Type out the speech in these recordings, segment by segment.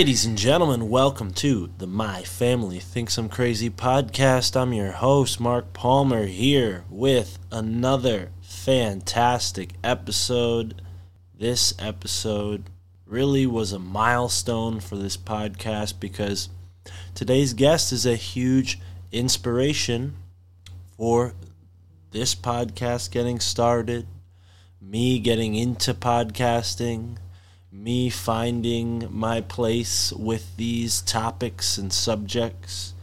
Ladies and gentlemen, welcome to the My Family Thinks I'm Crazy podcast. I'm your host, Mark Palmer, here with another fantastic episode. This episode really was a milestone for this podcast because today's guest is a huge inspiration for this podcast getting started, me getting into podcasting me finding my place with these topics and subjects.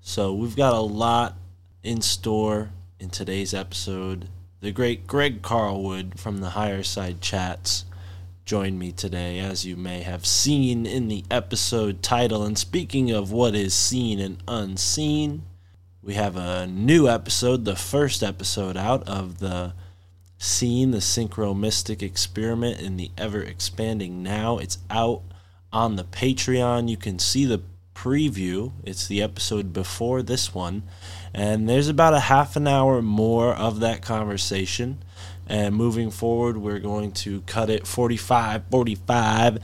So, we've got a lot in store in today's episode. The great Greg Carlwood from the Higher Side Chats joined me today, as you may have seen in the episode title. And speaking of what is seen and unseen, we have a new episode, the first episode out of the seen the Synchro Mystic experiment in the ever expanding now. It's out on the Patreon. You can see the preview. It's the episode before this one. And there's about a half an hour more of that conversation. And moving forward, we're going to cut it 45 45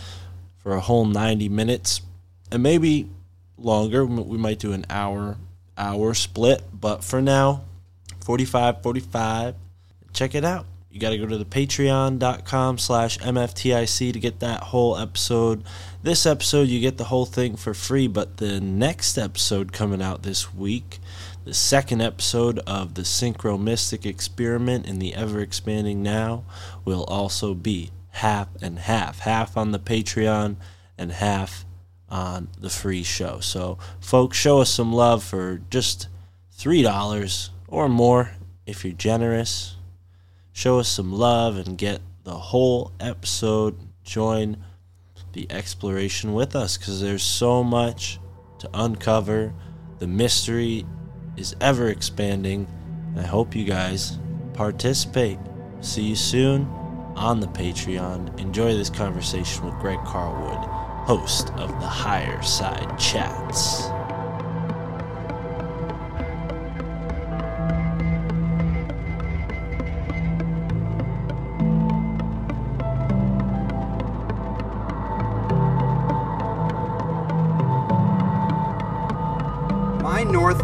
for a whole 90 minutes. And maybe longer. We might do an hour hour split, but for now, 45 45 check it out. You got to go to the patreon.com slash mftic to get that whole episode. This episode, you get the whole thing for free, but the next episode coming out this week, the second episode of the Synchro Mystic experiment in the ever expanding now, will also be half and half. Half on the Patreon and half on the free show. So, folks, show us some love for just $3 or more if you're generous show us some love and get the whole episode. Join the exploration with us because there's so much to uncover. The mystery is ever expanding. I hope you guys participate. See you soon on the Patreon. Enjoy this conversation with Greg Carlwood, host of the Higher Side Chats.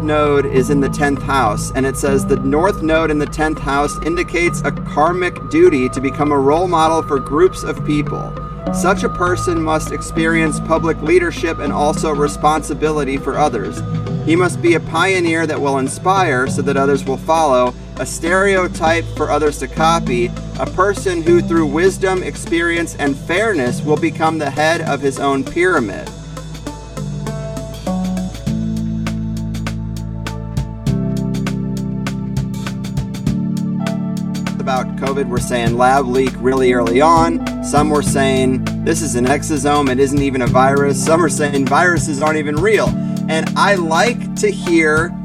Node is in the 10th house, and it says the north node in the 10th house indicates a karmic duty to become a role model for groups of people. Such a person must experience public leadership and also responsibility for others. He must be a pioneer that will inspire so that others will follow, a stereotype for others to copy, a person who, through wisdom, experience, and fairness, will become the head of his own pyramid. COVID were saying lab leak really early on. Some were saying this is an exosome, it isn't even a virus. Some are saying viruses aren't even real. And I like to hear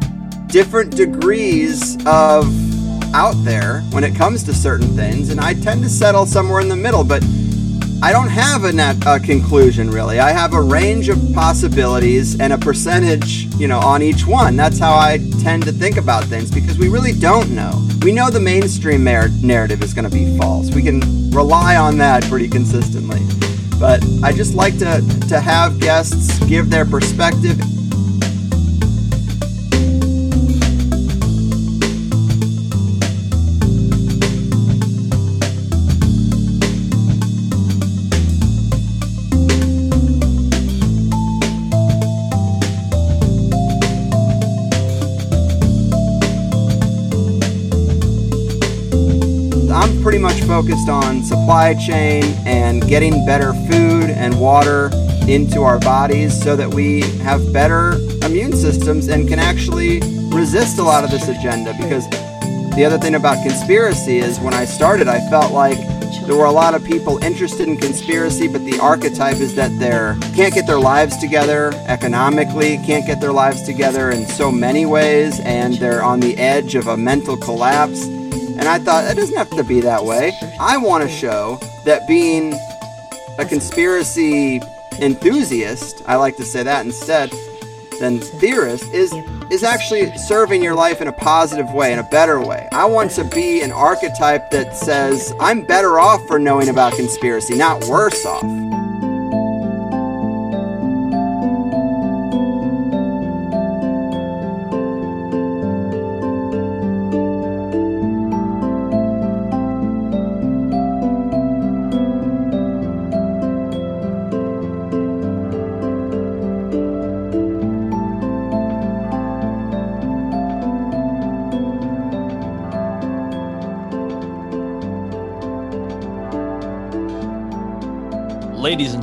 different degrees of out there when it comes to certain things, and I tend to settle somewhere in the middle, but I don't have a, net, a conclusion really. I have a range of possibilities and a percentage, you know, on each one. That's how I to think about things because we really don't know. We know the mainstream mer- narrative is going to be false. We can rely on that pretty consistently. But I just like to, to have guests give their perspective. Focused on supply chain and getting better food and water into our bodies so that we have better immune systems and can actually resist a lot of this agenda. Because the other thing about conspiracy is when I started, I felt like there were a lot of people interested in conspiracy, but the archetype is that they're can't get their lives together economically, can't get their lives together in so many ways, and they're on the edge of a mental collapse. And I thought it doesn't have to be that way. I want to show that being a conspiracy enthusiast, I like to say that instead than theorist, is is actually serving your life in a positive way, in a better way. I want to be an archetype that says I'm better off for knowing about conspiracy, not worse off.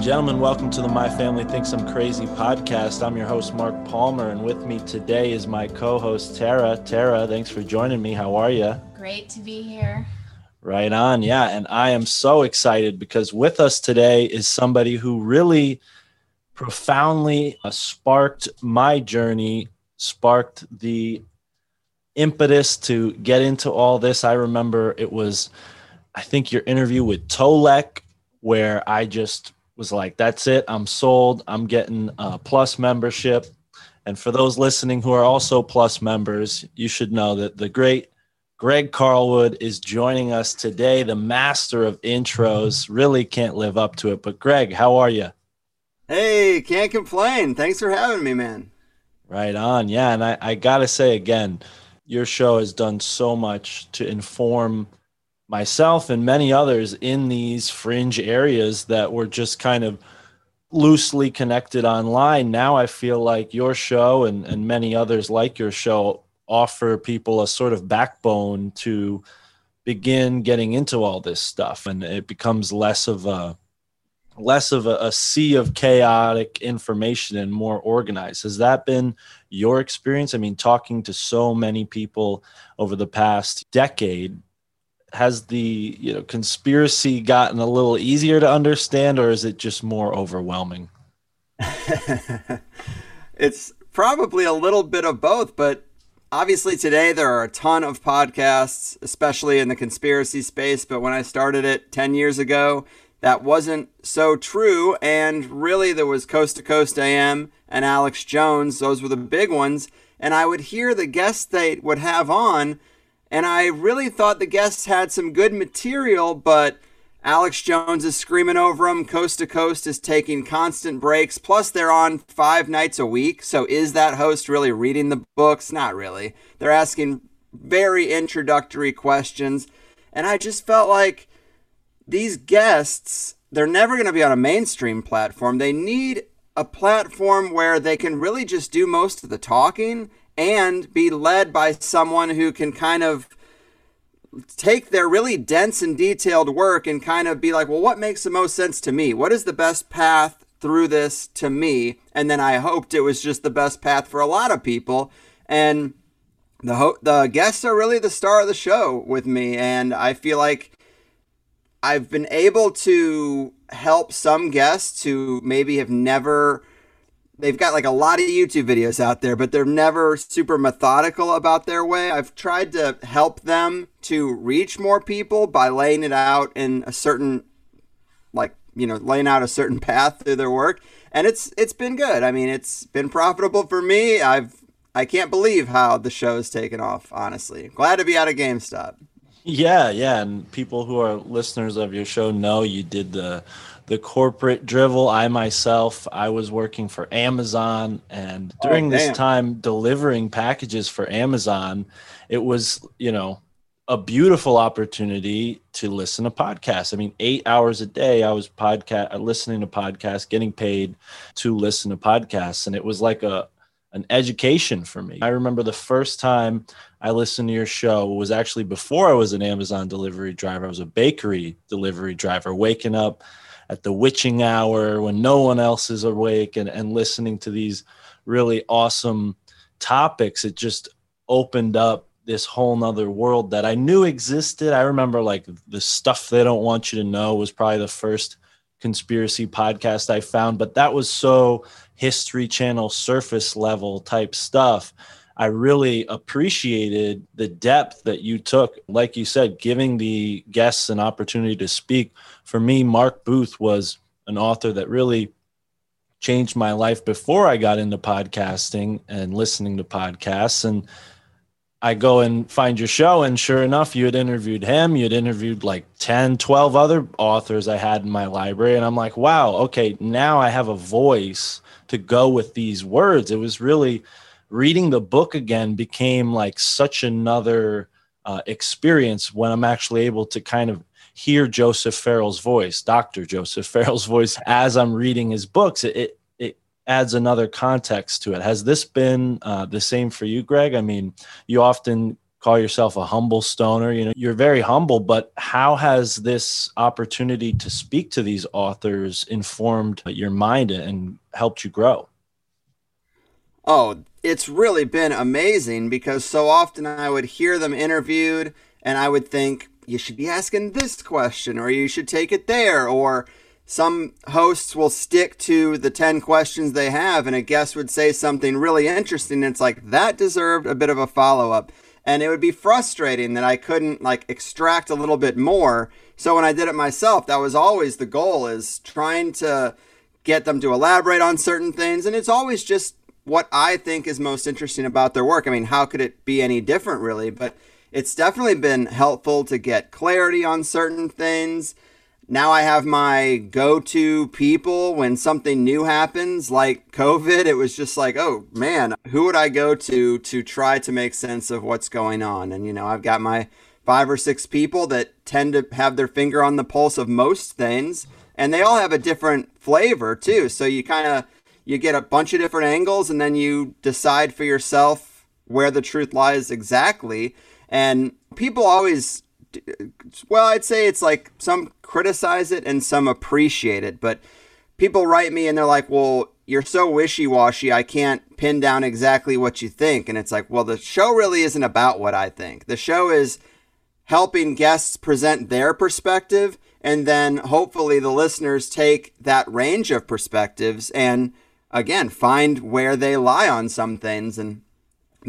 Gentlemen, welcome to the My Family Thinks I'm Crazy podcast. I'm your host, Mark Palmer, and with me today is my co host, Tara. Tara, thanks for joining me. How are you? Great to be here. Right on. Yeah. And I am so excited because with us today is somebody who really profoundly uh, sparked my journey, sparked the impetus to get into all this. I remember it was, I think, your interview with Tolec, where I just was like, that's it. I'm sold. I'm getting a plus membership. And for those listening who are also plus members, you should know that the great Greg Carlwood is joining us today, the master of intros. Really can't live up to it. But, Greg, how are you? Hey, can't complain. Thanks for having me, man. Right on. Yeah. And I, I got to say again, your show has done so much to inform myself and many others in these fringe areas that were just kind of loosely connected online. Now I feel like your show and, and many others like your show offer people a sort of backbone to begin getting into all this stuff and it becomes less of a less of a, a sea of chaotic information and more organized has that been your experience i mean talking to so many people over the past decade has the you know conspiracy gotten a little easier to understand or is it just more overwhelming? It's probably a little bit of both but obviously today there are a ton of podcasts especially in the conspiracy space but when i started it 10 years ago that wasn't so true and really there was coast to coast am and alex jones those were the big ones and i would hear the guests they would have on and I really thought the guests had some good material, but Alex Jones is screaming over them. Coast to Coast is taking constant breaks. Plus, they're on five nights a week. So, is that host really reading the books? Not really. They're asking very introductory questions. And I just felt like these guests, they're never going to be on a mainstream platform. They need a platform where they can really just do most of the talking and be led by someone who can kind of take their really dense and detailed work and kind of be like, well, what makes the most sense to me? What is the best path through this to me? And then I hoped it was just the best path for a lot of people. And the ho- the guests are really the star of the show with me, and I feel like I've been able to help some guests who maybe have never they've got like a lot of YouTube videos out there, but they're never super methodical about their way. I've tried to help them to reach more people by laying it out in a certain like, you know, laying out a certain path through their work. And it's it's been good. I mean, it's been profitable for me. I've I can't believe how the show's taken off, honestly. Glad to be out of GameStop. Yeah, yeah, and people who are listeners of your show know you did the the corporate drivel. I myself, I was working for Amazon, and during Oh, this time delivering packages for Amazon, it was you know a beautiful opportunity to listen to podcasts. I mean, eight hours a day, I was podcast listening to podcasts, getting paid to listen to podcasts, and it was like a an education for me. I remember the first time I listened to your show was actually before I was an Amazon delivery driver. I was a bakery delivery driver, waking up at the witching hour when no one else is awake and, and listening to these really awesome topics. It just opened up this whole nother world that I knew existed. I remember like the stuff they don't want you to know was probably the first conspiracy podcast I found, but that was so history channel surface level type stuff. I really appreciated the depth that you took. Like you said, giving the guests an opportunity to speak. For me, Mark Booth was an author that really changed my life before I got into podcasting and listening to podcasts. And I go and find your show, and sure enough, you had interviewed him. You had interviewed like 10, 12 other authors I had in my library. And I'm like, wow, okay, now I have a voice to go with these words. It was really reading the book again became like such another uh, experience when I'm actually able to kind of hear Joseph Farrell's voice, Dr. Joseph Farrell's voice, as I'm reading his books. It, it, adds another context to it. Has this been uh, the same for you, Greg? I mean, you often call yourself a humble stoner. You know, you're very humble, but how has this opportunity to speak to these authors informed your mind and helped you grow? Oh, it's really been amazing because so often I would hear them interviewed and I would think, you should be asking this question or you should take it there. Or some hosts will stick to the 10 questions they have and a guest would say something really interesting. And it's like, that deserved a bit of a follow up. And it would be frustrating that I couldn't like extract a little bit more. So when I did it myself, that was always the goal is trying to get them to elaborate on certain things. And it's always just what I think is most interesting about their work. I mean, how could it be any different, really? But it's definitely been helpful to get clarity on certain things. Now I have my go to people when something new happens, like COVID. It was just like, oh man, who would I go to to try to make sense of what's going on? And, you know, I've got my five or six people that tend to have their finger on the pulse of most things, and they all have a different flavor too. So you kind of you get a bunch of different angles and then you decide for yourself where the truth lies exactly and people always well i'd say it's like some criticize it and some appreciate it but people write me and they're like well you're so wishy-washy i can't pin down exactly what you think. And it's like well the show really isn't about what i think. The show is helping guests present their perspective and then hopefully the listeners take that range of perspectives and again find where they lie on some things and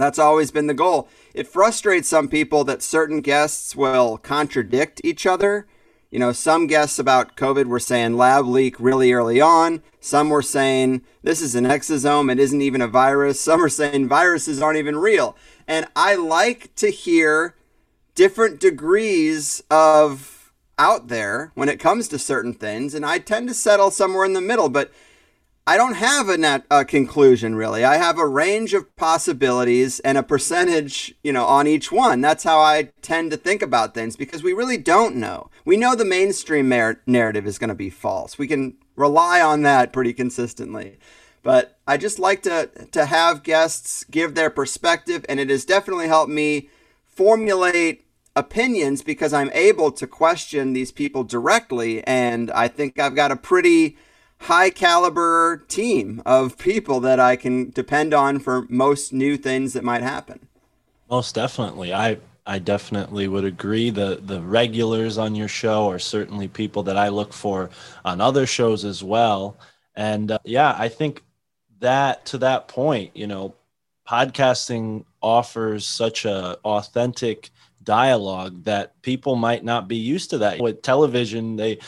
that's always been the goal. It frustrates some people that certain guests will contradict each other. You know some guests about covid were saying lab leak really early on. Some were saying this is an exosome it isn't even a virus. Some are saying viruses aren't even real. And i like to hear different degrees of out there when it comes to certain things and i tend to settle somewhere in the middle but I don't have a net a conclusion really. I have a range of possibilities and a percentage, you know, on each one. That's how I tend to think about things because we really don't know. We know the mainstream narrative is going to be false. We can rely on that pretty consistently. But I just like to to have guests give their perspective and it has definitely helped me formulate opinions because I'm able to question these people directly and I think I've got a pretty high caliber team of people that I can depend on for most new things that might happen. Most definitely. I I definitely would agree. The the regulars on your show are certainly people that I look for on other shows as well. And uh, yeah, I think that to that point, you know, podcasting offers such a authentic dialogue that people might not be used to that. With television, they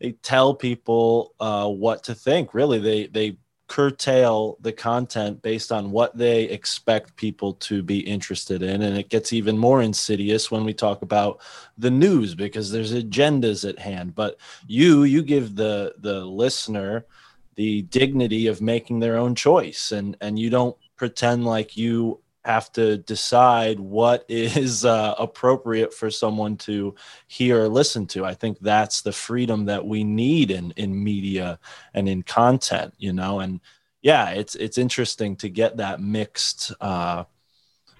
they tell people uh, what to think. Really, they they curtail the content based on what they expect people to be interested in and it gets even more insidious when we talk about the news because there's agendas at hand but you you give the the listener the dignity of making their own choice and and you don't pretend like you have to decide what is uh, appropriate for someone to hear or listen to. I think that's the freedom that we need in in media and in content, you know. And yeah, it's it's interesting to get that mixed uh,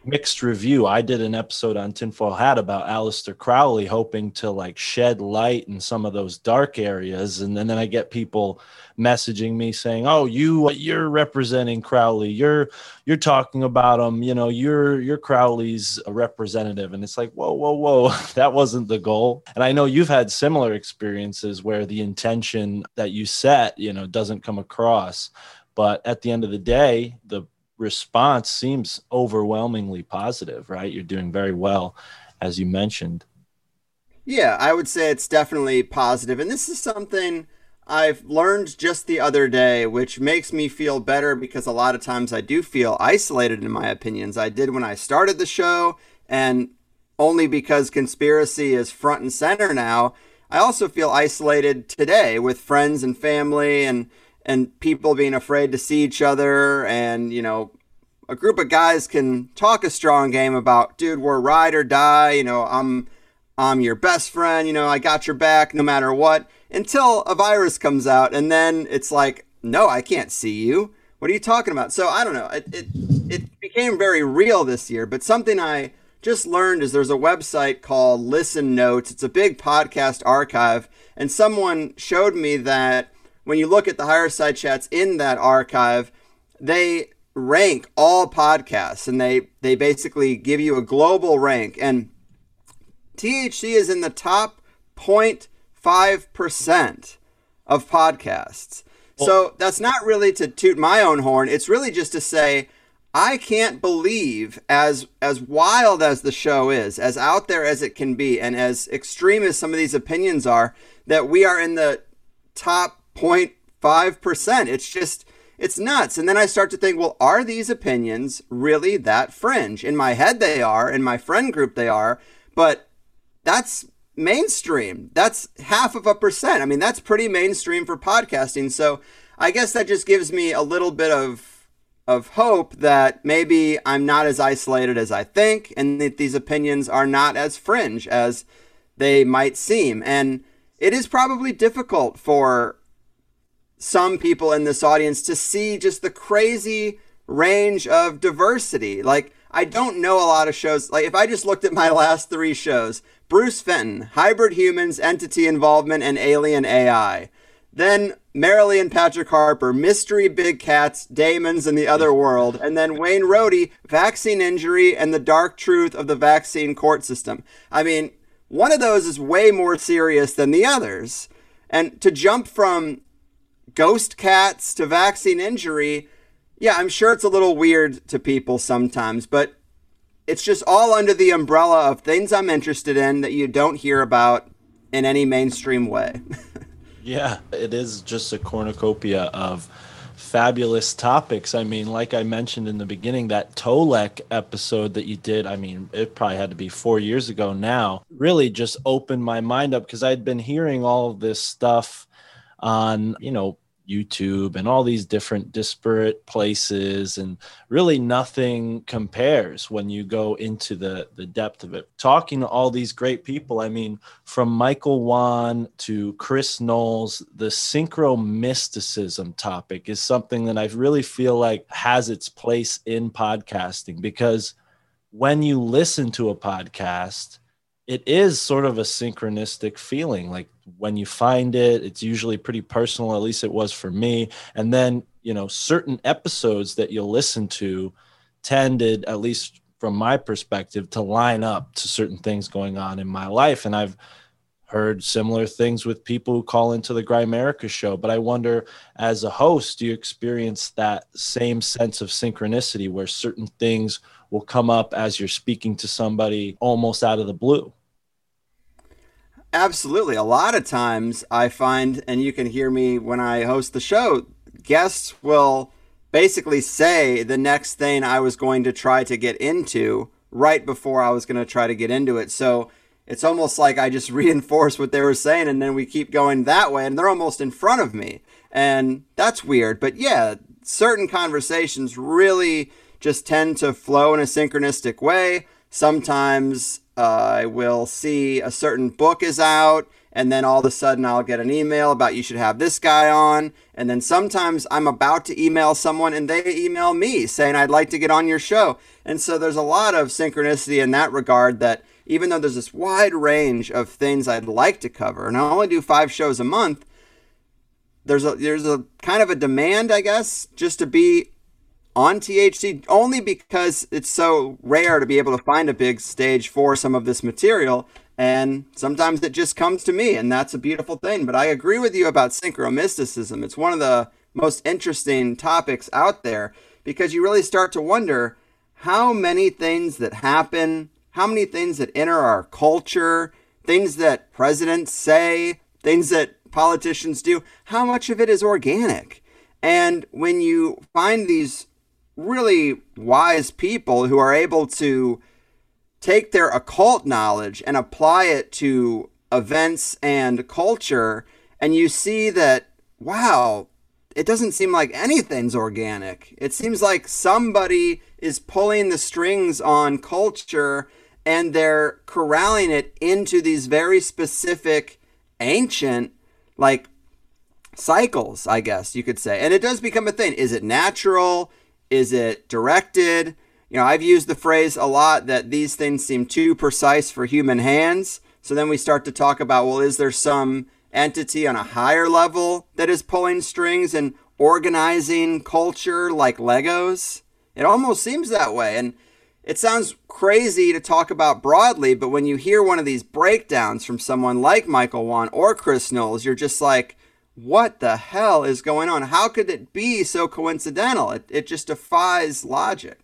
mixed review. I did an episode on Tinfoil Hat about Aleister Crowley, hoping to like shed light in some of those dark areas, and then, then I get people messaging me saying, "Oh, you uh, you're representing Crowley. You're you're talking about him. You know, you're you're Crowley's a representative." And it's like, whoa, whoa, whoa, that wasn't the goal. And I know you've had similar experiences where the intention that you set, you know, doesn't come across. But at the end of the day, the response seems overwhelmingly positive, right? You're doing very well, as you mentioned. Yeah, I would say it's definitely positive. And this is something I've learned just the other day, which makes me feel better because a lot of times I do feel isolated in my opinions. I did when I started the show, and only because conspiracy is front and center now, I also feel isolated today with friends and family and and people being afraid to see each other and you know a group of guys can talk a strong game about dude we're ride or die you know i'm i'm your best friend you know i got your back no matter what until a virus comes out and then it's like no i can't see you. What are you talking about? So i don't know. It it, it became very real this year but something i just learned is there's a website called listen notes. It's a big podcast archive and someone showed me that when you look at the higher side chats in that archive, they rank all podcasts and they they basically give you a global rank and THC is in the top 0.5% of podcasts. So that's not really to toot my own horn. It's really just to say I can't believe as as wild as the show is, as out there as it can be and as extreme as some of these opinions are that we are in the top 0.5%. It's just, it's nuts. And then I start to think, well, are these opinions really that fringe? In my head, they are. In my friend group, they are. But that's mainstream. That's half of a percent. I mean, that's pretty mainstream for podcasting. So I guess that just gives me a little bit of of hope that maybe I'm not as isolated as I think and that these opinions are not as fringe as they might seem. And it is probably difficult for some people in this audience to see just the crazy range of diversity. Like, I don't know a lot of shows. Like, if I just looked at my last three shows Bruce Fenton, Hybrid Humans, Entity Involvement, and Alien AI. Then Marilee and Patrick Harper, Mystery Big Cats, Daemons and the Other World. And then Wayne Rohde, Vaccine Injury and the Dark Truth of the Vaccine Court System. I mean, one of those is way more serious than the others. And to jump from ghost cats to vaccine injury, yeah, I'm sure it's a little weird to people sometimes, but it's just all under the umbrella of things I'm interested in that you don't hear about in any mainstream way. yeah, it is just a cornucopia of fabulous topics. I mean, like I mentioned in the beginning, that Tolec episode that you did, I mean, it probably had to be four years ago now, really just opened my mind up because I'd been hearing all of this stuff on, you know, YouTube and all these different disparate places and really nothing compares when you go into the the depth of it. Talking to all these great people I mean from Michael Wan to Chris Knowles the synchro mysticism topic is something that I really feel like has its place in podcasting because when you listen to a podcast it is sort of a synchronistic feeling like when you find it it's usually pretty personal at least it was for me. And then you know certain episodes that you'll listen to tended at least from my perspective to line up to certain things going on in my life. And i've heard similar things with people who call into the Grimerica show but i wonder as a host do you experience that same sense of synchronicity where certain things will come up as you're speaking to somebody almost out of the blue Absolutely. A lot of times I find, and you can hear me when I host the show, guests will basically say the next thing I was going to try to get into right before I was going to try to get into it. So it's almost like I just reinforce what they were saying and then we keep going that way and they're almost in front of me. And that's weird. But yeah, certain conversations really just tend to flow in a synchronistic way. Sometimes I will see a certain book is out and then all of a sudden I'll get an email about you should have this guy on. And then sometimes I'm about to email someone and they email me saying I'd like to get on your show. And so there's a lot of synchronicity in that regard that even though there's this wide range of things I'd like to cover, and I only do five shows a month, there's a there's a kind of a demand, I guess, just to be on THC only because it's so rare to be able to find a big stage for some of this material. And sometimes it just comes to me, and that's a beautiful thing. But I agree with you about synchromysticism. It's one of the most interesting topics out there because you really start to wonder how many things that happen, how many things that enter our culture, things that presidents say, things that politicians do, how much of it is organic? And when you find these really wise people who are able to take their occult knowledge and apply it to events and culture, and you see that, wow, it doesn't seem like anything's organic. It seems like somebody is pulling the strings on culture and they're corralling it into these very specific, ancient, like cycles, I guess you could say. And it does become a thing. Is it natural? Is it directed? You know, I've used the phrase a lot that these things seem too precise for human hands. So then we start to talk about, well, is there some entity on a higher level that is pulling strings and organizing culture like Legos? It almost seems that way. And it sounds crazy to talk about broadly, but when you hear one of these breakdowns from someone like Michael Wan or Chris Knowles, you're just like, what the hell is going on? How could it be so coincidental? It, it just defies logic.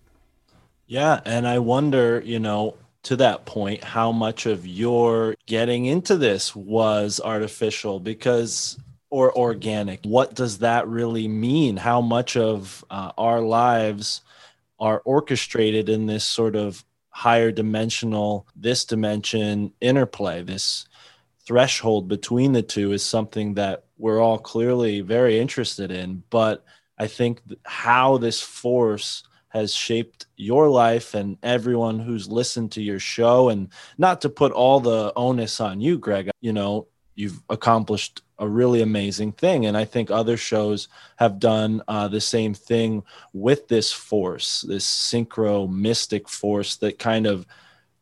Yeah, and I wonder, you know, to that point, how much of your getting into this was artificial because or organic. What does that really mean? How much of uh, our lives are orchestrated in this sort of higher dimensional, this dimension interplay, this threshold between the two is something that we're all clearly very interested in. But I think how this force has shaped your life and everyone who's listened to your show and not to put all the onus on you greg you know you've accomplished a really amazing thing and i think other shows have done uh, the same thing with this force this synchro mystic force that kind of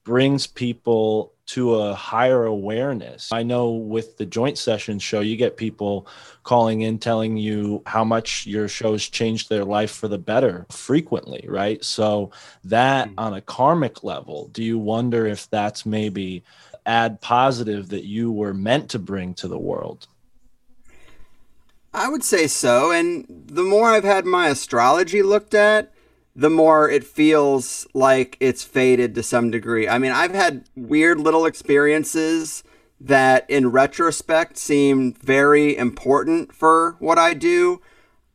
brings people to a higher awareness. I know with the joint session show, you get people calling in telling you how much your shows changed their life for the better frequently, right? So, that mm-hmm. on a karmic level, do you wonder if that's maybe add positive that you were meant to bring to the world? I would say so. And the more I've had my astrology looked at, the more it feels like it's faded to some degree. I mean, I've had weird little experiences that in retrospect seem very important for what I do.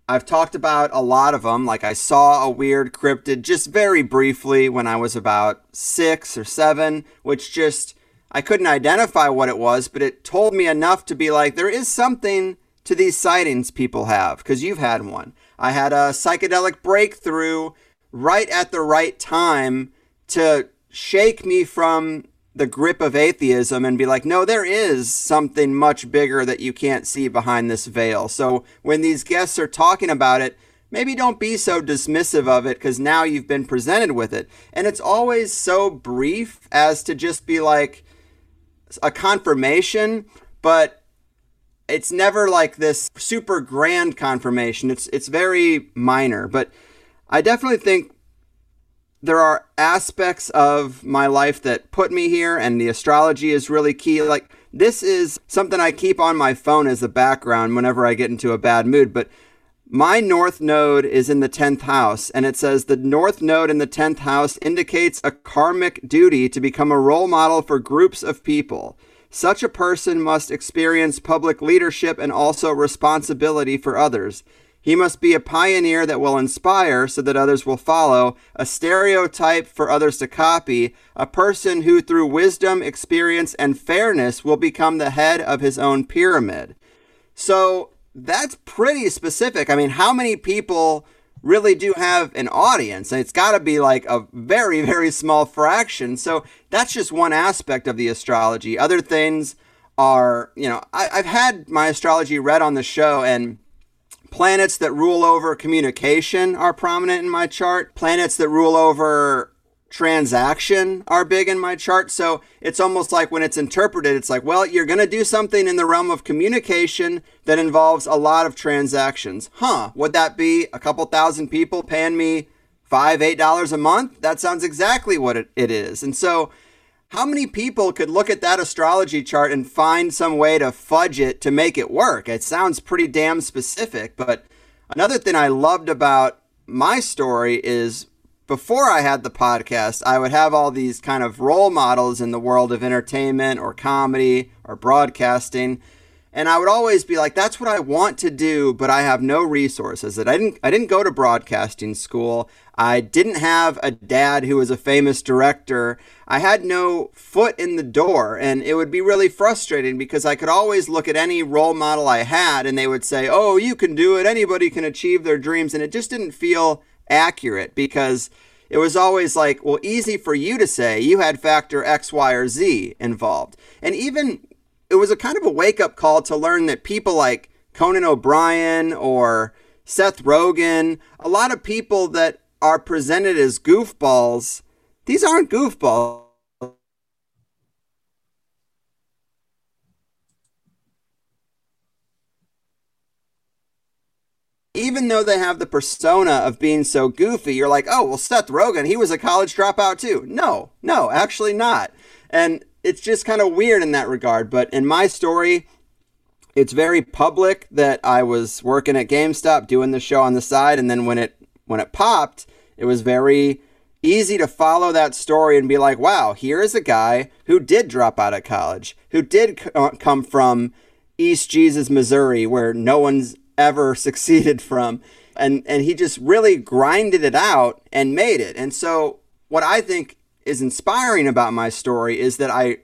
I've talked about a lot of them. Like I saw a weird cryptid just very briefly when I was about six or seven, which just, I couldn't identify what it was, but it told me enough to be like, there is something to these sightings people have, because you've had one. I had a psychedelic breakthrough right at the right time to shake me from the grip of atheism and be like, no, there is something much bigger that you can't see behind this veil. So when these guests are talking about it, maybe don't be so dismissive of it because now you've been presented with it. And it's always so brief as to just be like a confirmation, but it's never like this super grand confirmation. It's it's very minor, but I definitely think there are aspects of my life that put me here, and the astrology is really key. Like, this is something I keep on my phone as a background whenever I get into a bad mood, but my north node is in the 10th house, and it says the north node in the 10th house indicates a karmic duty to become a role model for groups of people. Such a person must experience public leadership and also responsibility for others. He must be a pioneer that will inspire so that others will follow, a stereotype for others to copy, a person who, through wisdom, experience, and fairness, will become the head of his own pyramid. So that's pretty specific. I mean, how many people really do have an audience? And it's got to be like a very, very small fraction. So that's just one aspect of the astrology. Other things are, you know, I, have had my astrology read on the show and Planets that rule over communication are prominent in my chart. Planets that rule over transaction are big in my chart. So it's almost like when it's interpreted, it's like, well, you're going to do something in the realm of communication that involves a lot of transactions. Huh. Would that be a couple thousand people paying me five, eight dollars a month? That sounds exactly what it, it is. And so how many people could look at that astrology chart and find some way to fudge it to make it work? It sounds pretty damn specific. But another thing I loved about my story is before I had the podcast, I would have all these kind of role models in the world of entertainment or comedy or broadcasting. And I would always be like, that's what I want to do, but I have no resources. That I didn't I didn't go to broadcasting school. I didn't have a dad who was a famous director. I had no foot in the door, and it would be really frustrating because I could always look at any role model I had and they would say, Oh, you can do it. Anybody can achieve their dreams. And it just didn't feel accurate because it was always like, well, easy for you to say you had factor X, Y, or Z involved. And even it was a kind of a wake up call to learn that people like Conan O'Brien or Seth Rogen, a lot of people that are presented as goofballs, these aren't goofballs. Even though they have the persona of being so goofy, you're like, oh, well, Seth Rogen, he was a college dropout too. No, no, actually not. And it's just kind of weird in that regard. But in my story, it's very public that I was working at GameStop doing the show on the side, and then when it when it popped, it was very easy to follow that story and be like, wow, here is a guy who did drop out of college, who did c- uh, come from East Jesus, Missouri, where no one's ever succeeded from. And, and he just really grinded it out and made it. And so, what I think is inspiring about my story is that I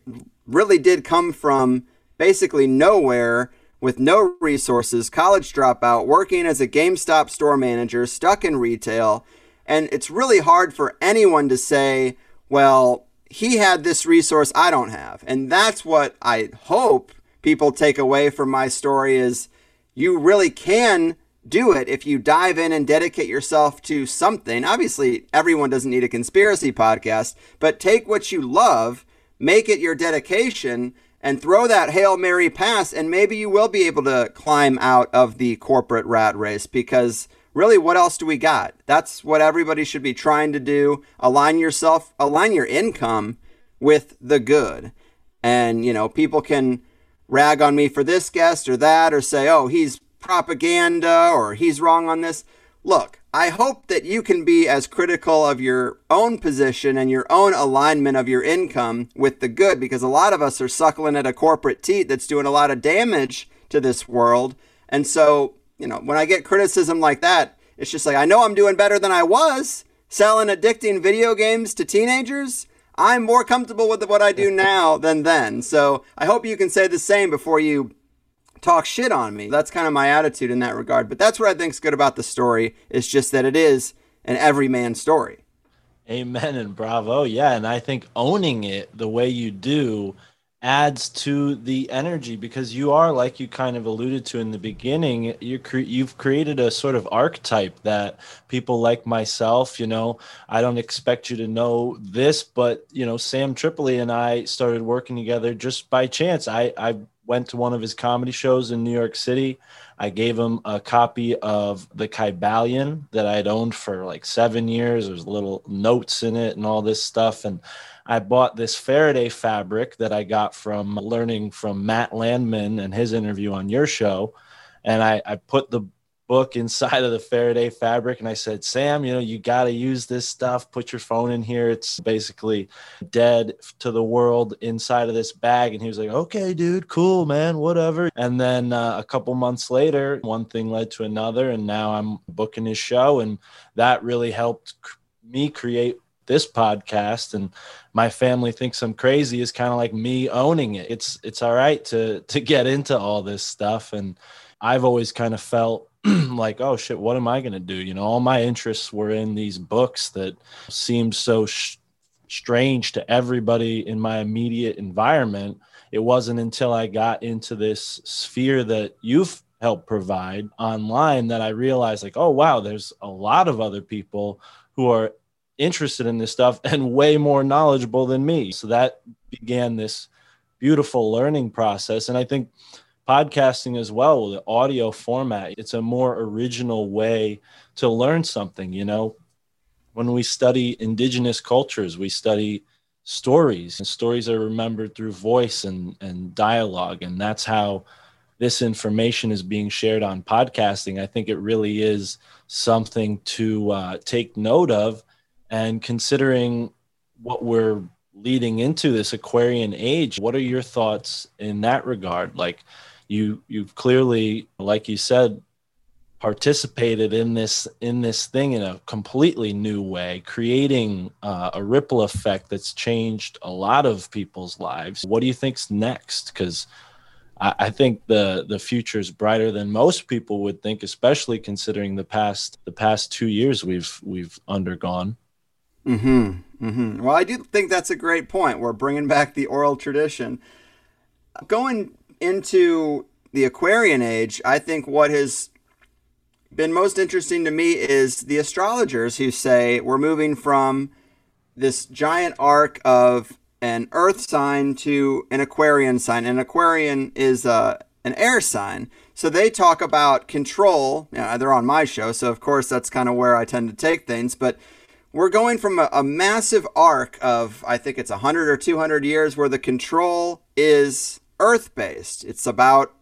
really did come from basically nowhere with no resources, college dropout, working as a GameStop store manager, stuck in retail. And it's really hard for anyone to say, well, he had this resource I don't have. And that's what I hope people take away from my story is you really can do it if you dive in and dedicate yourself to something. Obviously, everyone doesn't need a conspiracy podcast, but take what you love, make it your dedication, and throw that Hail Mary pass, and maybe you will be able to climb out of the corporate rat race because really, what else do we got? That's what everybody should be trying to do. Align yourself, align your income with the good. And, you know, people can rag on me for this guest or that or say, oh, he's propaganda or he's wrong on this. Look, I hope that you can be as critical of your own position and your own alignment of your income with the good because a lot of us are suckling at a corporate teat that's doing a lot of damage to this world. And so, you know, when I get criticism like that, it's just like, I know I'm doing better than I was selling addicting video games to teenagers. I'm more comfortable with what I do now than then. So I hope you can say the same before you talk shit on me. That's kind of my attitude in that regard. But that's what I think's good about the story is just that it is an everyman story. Amen and bravo. Yeah, and I think owning it the way you do adds to the energy because you are like you kind of alluded to in the beginning you cre- you've created a sort of archetype that people like myself you know i don't expect you to know this but you know sam tripoli and i started working together just by chance i i went to one of his comedy shows in New York City. I gave him a copy of the Kybalion that I'd owned for like seven years. There's little notes in it and all this stuff. And I bought this Faraday fabric that I got from learning from Matt Landman and his interview on your show. And I, I put the book inside of the Faraday fabric. And I said, Sam, you know, you got to use this stuff. Put your phone in here. It's basically dead to the world inside of this bag. And he was like, okay, dude, cool, man, whatever. And then uh, a couple months later, one thing led to another. And now I'm booking his show. And that really helped me create this podcast and my family thinks I'm crazy is kind of like me owning it. It's it's all right to to get into all this stuff and I've always kind of felt like, oh shit, what am I going to do? You know, all my interests were in these books that seemed so sh- strange to everybody in my immediate environment. It wasn't until I got into this sphere that you've helped provide online that I realized, like, oh, wow, there's a lot of other people who are interested in this stuff and way more knowledgeable than me. So that began this beautiful learning process. And I think podcasting as well the audio format it's a more original way to learn something you know? When we study indigenous cultures we study stories and stories are remembered through voice and and dialogue and that's how this information is being shared on podcasting. I think it really is something to uh, take note of and considering what we're leading into this aquarian age what are your thoughts in that regard? Like you you've clearly like you said participated in this in this thing in a completely new way creating uh, a ripple effect that's changed a lot of people's lives. What do you think's next? Because I, I think the the future is brighter than most people would think especially considering the past the past two years we've we've undergone. Hmm hmm well i do think that's a great point. We're bringing back the oral tradition. Going into the Aquarian age, I think what has been most interesting to me is the astrologers who say we're moving from this giant arc of an earth sign to an Aquarian sign. An Aquarian is uh, an air sign. So they talk about control. Yeah, they're on my show, so of course that's kind of where I tend to take things. But we're going from a, a massive arc of, I think it's 100 or 200 years, where the control is earth based. It's about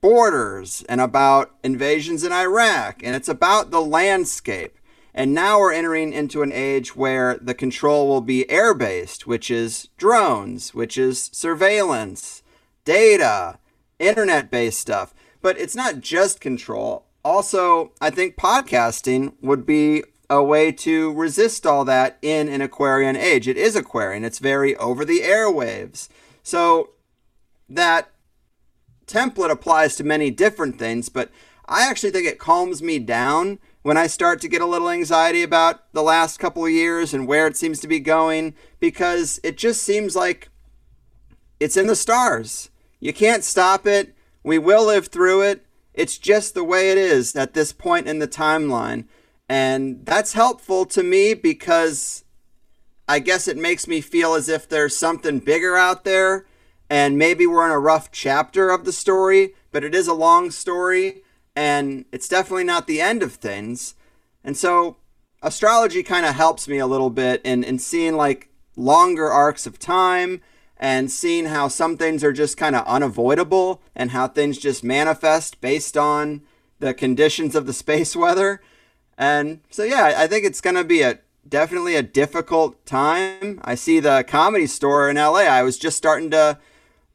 borders and about invasions in Iraq, and it's about the landscape. And now we're entering into an age where the control will be air based, which is drones, which is surveillance, data, internet based stuff. But it's not just control. Also, I think podcasting would be a way to resist all that in an Aquarian age. It is Aquarian, it's very over the airwaves. So that template applies to many different things, but I actually think it calms me down when I start to get a little anxiety about the last couple of years and where it seems to be going because it just seems like it's in the stars. You can't stop it. We will live through it. It's just the way it is at this point in the timeline. And that's helpful to me because I guess it makes me feel as if there's something bigger out there and maybe we're in a rough chapter of the story, but it is a long story, and it's definitely not the end of things. And so astrology kind of helps me a little bit in, in seeing like longer arcs of time and seeing how some things are just kind of unavoidable and how things just manifest based on the conditions of the space weather. And so, yeah, I think it's going to be a definitely a difficult time. I see the comedy store in LA. I was just starting to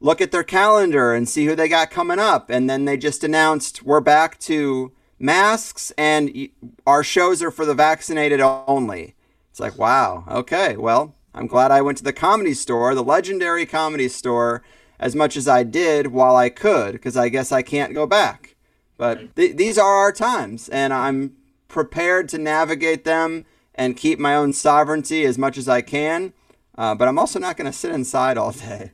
look at their calendar and see who they got coming up. And then they just announced we're back to masks and our shows are for the vaccinated only. It's like, wow, okay, well, I'm glad I went to the comedy store, the legendary comedy store, as much as I did while I could, because I guess I can't go back. But th- these are our times, and I'm prepared to navigate them and keep my own sovereignty as much as I can. Uh, but I'm also not going to sit inside all day.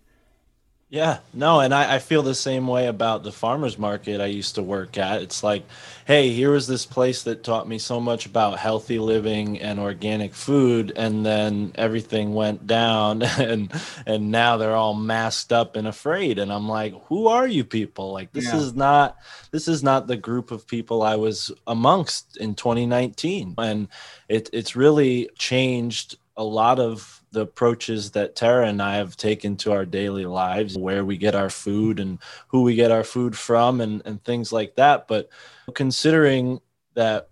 Yeah, no, and I, I feel the same way about the farmers market I used to work at. It's like, hey, here was this place that taught me so much about healthy living and organic food, and then everything went down, and and now they're all masked up and afraid, and I'm like, who are you people? Like this yeah. is not this is not the group of people I was amongst in 2019, and it it's really changed a lot of the approaches that Tara and I have taken to our daily lives, where we get our food and who we get our food from and, and things like that. But considering that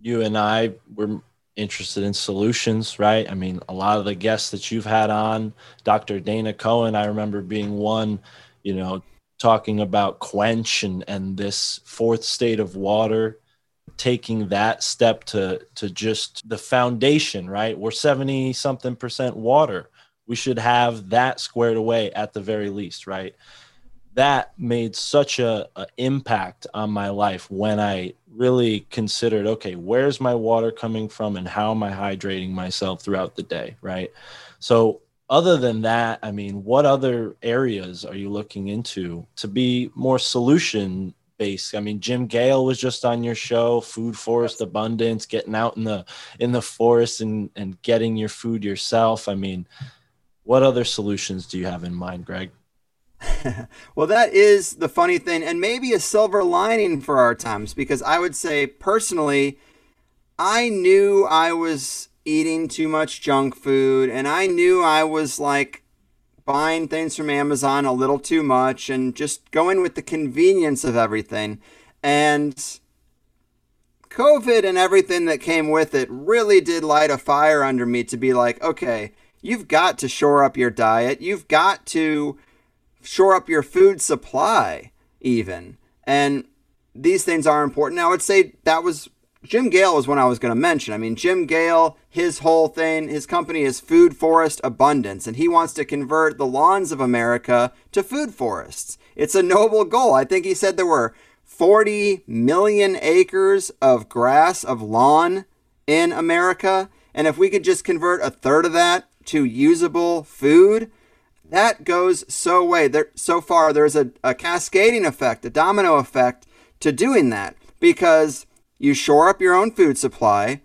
you and I were interested in solutions, right? I mean, a lot of the guests that you've had on, Dr. Dana Cohen, I remember being one, you know, talking about quench and, and this fourth state of water taking that step to to just the foundation right? We're 70 something percent water. We should have that squared away at the very least right? That made such a, a, impact on my life when i really considered okay where's my water coming from and how am i hydrating myself throughout the day right? So other than that i mean what other areas are you looking into to be more solution base. I mean, Jim Gale was just on your show, Food Forest Abundance, getting out in the in the forest and and getting your food yourself. I mean, what other solutions do you have in mind, Greg? well, that is the funny thing, and maybe a silver lining for our times, because I would say personally, I knew I was eating too much junk food, and I knew I was like buying things from Amazon a little too much and just going with the convenience of everything. And COVID and everything that came with it really did light a fire under me to be like, okay, you've got to shore up your diet. You've got to shore up your food supply, even. And these things are important. I would say that was Jim Gale was one I was going to mention. I mean, Jim Gale, his whole thing, his company is Food Forest Abundance, and he wants to convert the lawns of America to food forests. It's a noble goal. I think he said there were 40 million acres of grass, of lawn in America. And if we could just convert a third of that to usable food, that goes so way. There, so far, there's a, a cascading effect, a domino effect to doing that because you shore up your own food supply,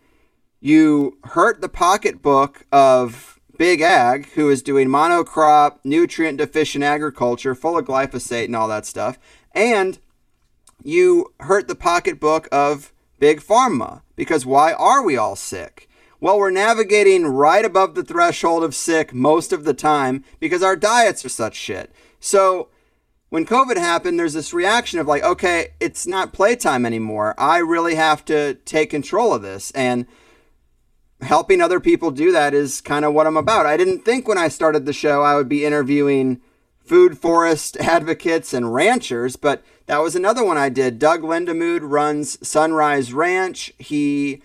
you hurt the pocketbook of Big Ag, who is doing monocrop, nutrient deficient agriculture full of glyphosate and all that stuff, and you hurt the pocketbook of Big Pharma. Because why are we all sick? Well, we're navigating right above the threshold of sick most of the time because our diets are such shit. So, when COVID happened, there's this reaction of like, okay, it's not playtime anymore. I really have to take control of this. And helping other people do that is kind of what I'm about. I didn't think when I started the show I would be interviewing food forest advocates and ranchers, but that was another one I did. Doug Lindamood runs Sunrise Ranch. He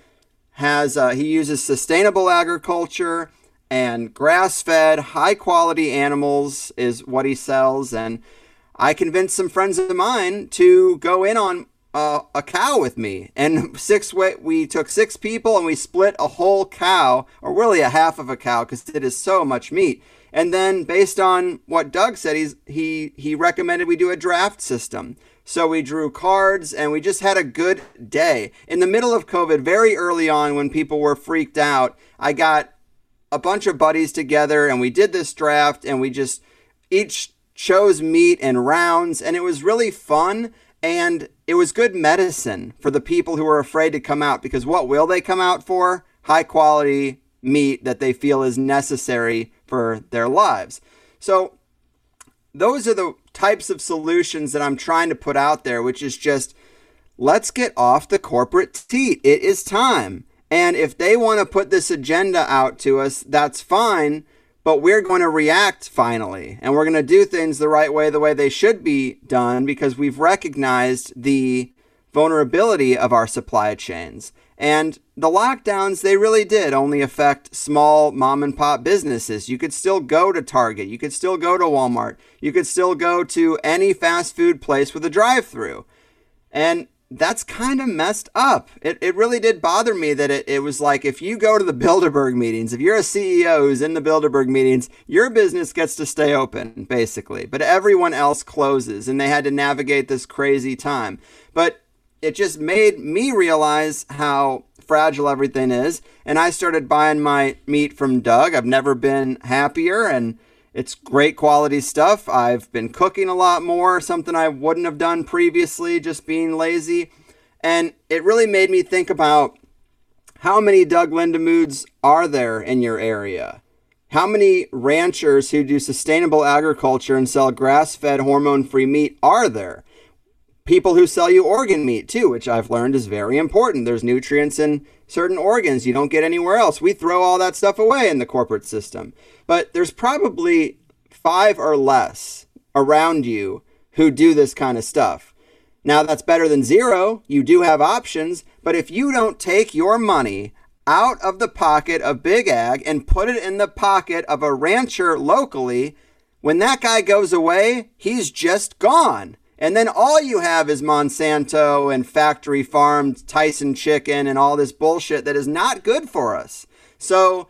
has uh, he uses sustainable agriculture and grass-fed, high-quality animals is what he sells and I convinced some friends of mine to go in on uh, a cow with me, and six way, we took six people and we split a whole cow, or really a half of a cow, because it is so much meat. And then, based on what Doug said, he's, he he recommended we do a draft system. So we drew cards and we just had a good day. In the middle of COVID, very early on, when people were freaked out, I got a bunch of buddies together and we did this draft and we just each chose meat and rounds, and it was really fun. And it was good medicine for the people who are afraid to come out because what will they come out for? High quality meat that they feel is necessary for their lives. So, those are the types of solutions that I'm trying to put out there, which is just let's get off the corporate teat. It is time. And if they want to put this agenda out to us, that's fine but we're going to react finally and we're going to do things the right way the way they should be done because we've recognized the vulnerability of our supply chains. And the lockdowns they really did only affect small mom and pop businesses. You could still go to target. You could still go to walmart. You could still go to any fast food place with a drive through and that's kind of messed up. It, it really did bother me that it, it was like if you go to the Bilderberg meetings, if you're a CEO who's in the Bilderberg meetings, your business gets to stay open, basically. But everyone else closes and they had to navigate this crazy time. But it just made me realize how fragile everything is. And I started buying my meat from Doug. I've never been happier. And it's great quality stuff. I've been cooking a lot more, something I wouldn't have done previously, just being lazy. And it really made me think about how many Doug Lindamoods are there in your area? How many ranchers who do sustainable agriculture and sell grass fed, hormone free meat are there? People who sell you organ meat too, which I've learned is very important. There's nutrients in certain organs you don't get anywhere else. We throw all that stuff away in the corporate system. But there's probably five or less around you who do this kind of stuff. Now, that's better than zero. You do have options. But if you don't take your money out of the pocket of Big Ag and put it in the pocket of a rancher locally, when that guy goes away, he's just gone. And then all you have is Monsanto and factory farmed Tyson chicken and all this bullshit that is not good for us. So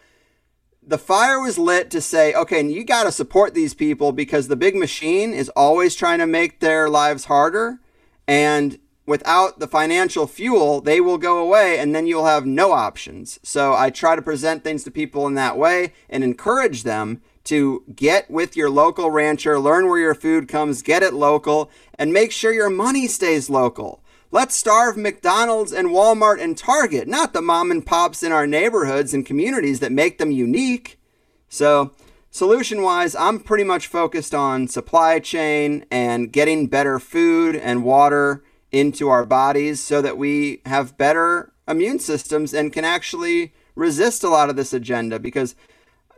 the fire was lit to say, okay, you got to support these people because the big machine is always trying to make their lives harder. And without the financial fuel, they will go away and then you'll have no options. So I try to present things to people in that way and encourage them to get with your local rancher, learn where your food comes, get it local, and make sure your money stays local. Let's starve McDonald's and Walmart and Target, not the mom and pops in our neighborhoods and communities that make them unique. So, solution wise, I'm pretty much focused on supply chain and getting better food and water into our bodies so that we have better immune systems and can actually resist a lot of this agenda because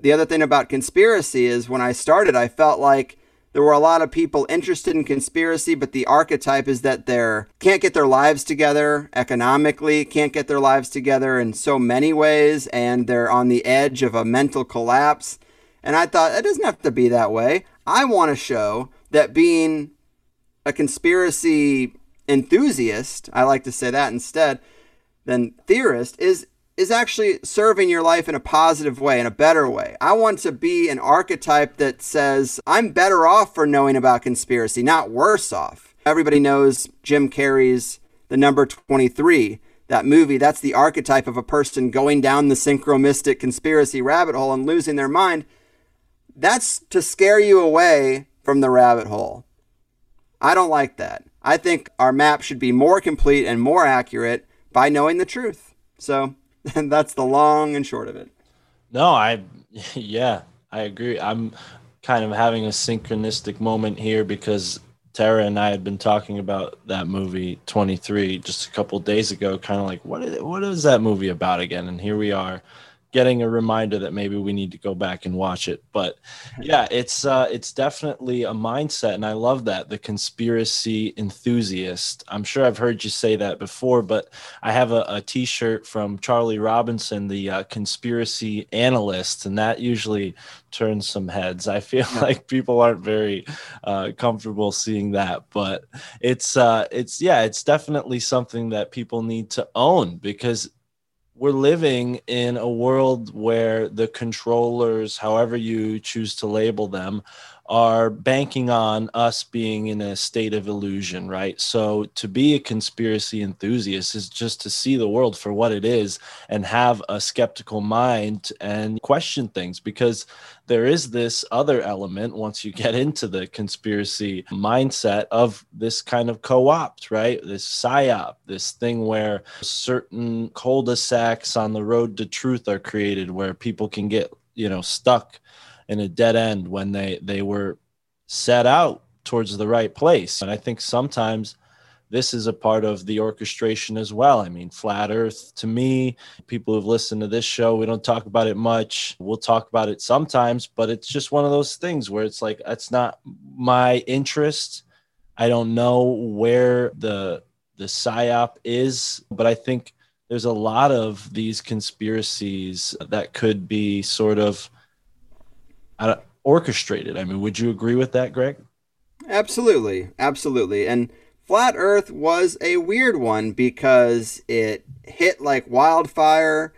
the other thing about conspiracy is when I started, I felt like there were a lot of people interested in conspiracy, but the archetype is that they're can't get their lives together economically, can't get their lives together in so many ways, and they're on the edge of a mental collapse. And I thought it doesn't have to be that way. I want to show that being a conspiracy enthusiast, I like to say that instead, than theorist, is is actually serving your life in a positive way, in a better way. I want to be an archetype that says, I'm better off for knowing about conspiracy, not worse off. Everybody knows Jim Carrey's The Number 23. That movie, that's the archetype of a person going down the synchromystic conspiracy rabbit hole and losing their mind. That's to scare you away from the rabbit hole. I don't like that. I think our map should be more complete and more accurate by knowing the truth. So, and that's the long and short of it. No, I, yeah, I agree. I'm kind of having a synchronistic moment here because Tara and I had been talking about that movie 23 just a couple days ago, kind of like, what is, what is that movie about again? And here we are getting a reminder that maybe we need to go back and watch it. But yeah, it's uh, it's definitely a mindset, and I love that the conspiracy enthusiast. I'm sure I've heard you say that before, but I have a a T-shirt from Charlie Robinson, the uh, conspiracy analyst, and that usually turns some heads. I feel like people aren't very uh, comfortable seeing that, but it's uh, it's yeah, it's definitely something that people need to own because we're living in a world where the controllers, however you choose to label them, are banking on us being in a state of illusion, right? So to be a conspiracy enthusiast is just to see the world for what it is and have a skeptical mind and question things because there is this other element once you get into the conspiracy mindset of this kind of co-opt, right? This psyop, this thing where certain cul-de-sacs on the road to truth are created where people can get, you know, stuck in a dead end when they they were set out towards the right place. And I think sometimes this is a part of the orchestration as well. I mean, flat earth to me, people who've listened to this show, we don't talk about it much. We'll talk about it sometimes, but it's just one of those things where it's like, that's not my interest. I don't know where the the psyop is, but I think there's a lot of these conspiracies that could be sort of orchestrated. I mean, would you agree with that, Greg? Absolutely, absolutely. And Flat Earth was a weird one because it hit like wildfire.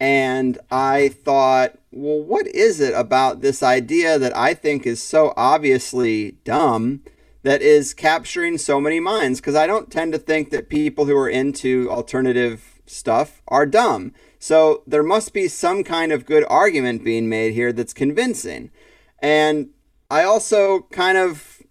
And I thought, well, what is it about this idea that I think is so obviously dumb that is capturing so many minds? Because I don't tend to think that people who are into alternative stuff are dumb. So there must be some kind of good argument being made here that's convincing. And I also kind of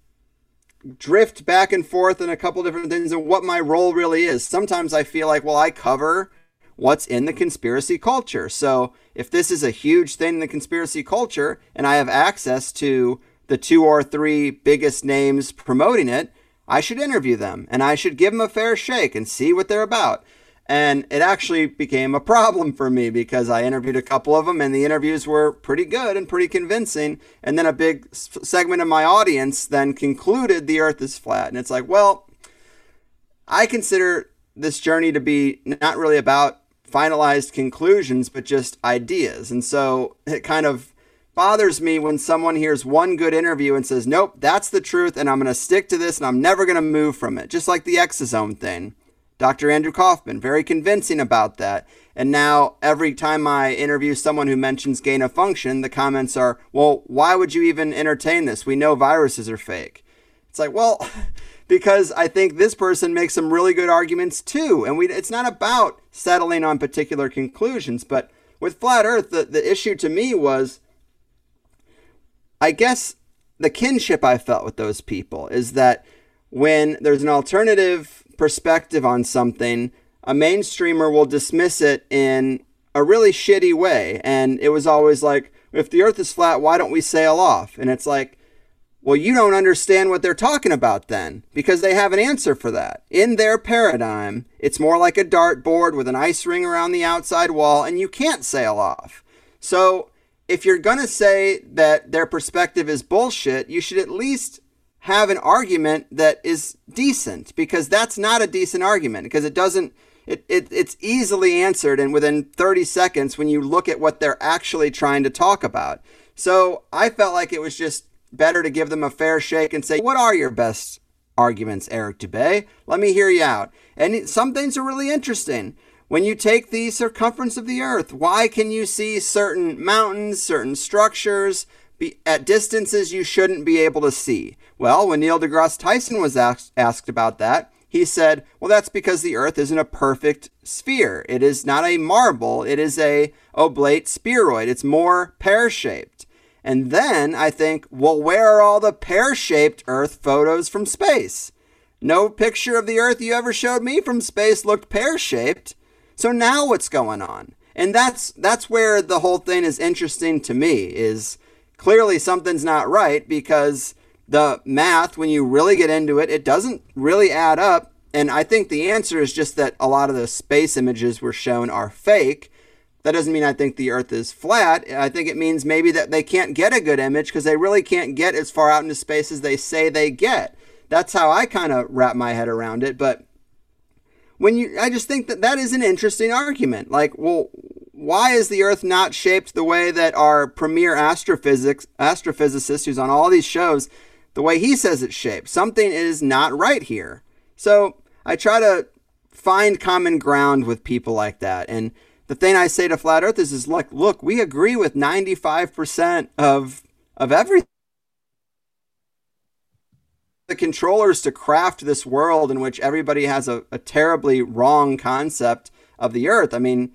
drift back and forth in a couple different things and what my role really is. Sometimes I feel like, well, I cover what's in the conspiracy culture. So if this is a huge thing in the conspiracy culture and I have access to the two or three biggest names promoting it, I should interview them and I should give them a fair shake and see what they're about. And it actually became a problem for me because I interviewed a couple of them and the interviews were pretty good and pretty convincing. And then a big segment of my audience then concluded the earth is flat. And it's like, well, I consider this journey to be not really about finalized conclusions, but just ideas. And so it kind of bothers me when someone hears one good interview and says, nope, that's the truth, and I'm going to stick to this and I'm never going to move from it. Just like the exosome thing. Dr. Andrew Kaufman, very convincing about that. And now every time I interview someone who mentions gain of function, the comments are, well, why would you even entertain this? We know viruses are fake. It's like, well, because I think this person makes some really good arguments too. And we, it's not about settling on particular conclusions, but with flat earth, the, the issue to me was, I guess the kinship I felt with those people is that when there's an alternative perspective on something, a mainstreamer will dismiss it in a really shitty way. And it was always like, if the earth is flat, why don't we sail off? And it's like, well, you don't understand what they're talking about then, because they have an answer for that. In their paradigm, it's more like a dartboard with an ice ring around the outside wall, and you can't sail off. So, if you're going to say that their perspective is bullshit, you should at least have an argument that is decent because that's not a decent argument because it doesn't it, it it's easily answered and within 30 seconds when you look at what they're actually trying to talk about. So I felt like it was just better to give them a fair shake and say, what are your best arguments, Eric Dubay? Let me hear you out. And some things are really interesting. When you take the circumference of the earth, why can you see certain mountains, certain structures be at distances you shouldn't be able to see? Well, when Neil deGrasse Tyson was asked, asked about that, he said, well, that's because the Earth isn't a perfect sphere. It is not a marble, it is a oblate spheroid. It's more pear shaped. And then I think, well, where are all the pear shaped Earth photos from space? No picture of the Earth you ever showed me from space looked pear shaped. So now what's going on? And that's that's where the whole thing is interesting to me is clearly something's not right because the math, when you really get into it, it doesn't really add up. And I think the answer is just that a lot of the space images were shown are fake. That doesn't mean I think the Earth is flat. I think it means maybe that they can't get a good image because they really can't get as far out into space as they say they get. That's how I kind of wrap my head around it. But when you, I just think that that is an interesting argument. Like, well, why is the Earth not shaped the way that our premier astrophysics astrophysicist, who's on all these shows, the way he says it's shaped. Something is not right here. So I try to find common ground with people like that. And the thing I say to flat earthers is like, look, we agree with 95% of of everything. The controllers to craft this world in which everybody has a, a terribly wrong concept of the earth. I mean,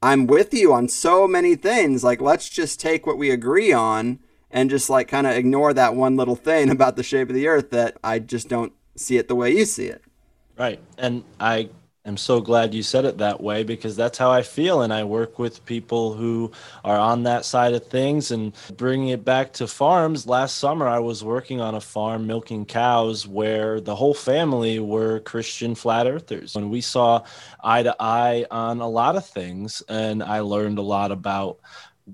I'm with you on so many things. Like, let's just take what we agree on and just like kind of ignore that one little thing about the shape of the earth that I just don't see it the way you see it. Right. And I am so glad you said it that way because that's how I feel. And I work with people who are on that side of things and bringing it back to farms. Last summer, I was working on a farm milking cows where the whole family were Christian flat earthers. And we saw eye to eye on a lot of things. And I learned a lot about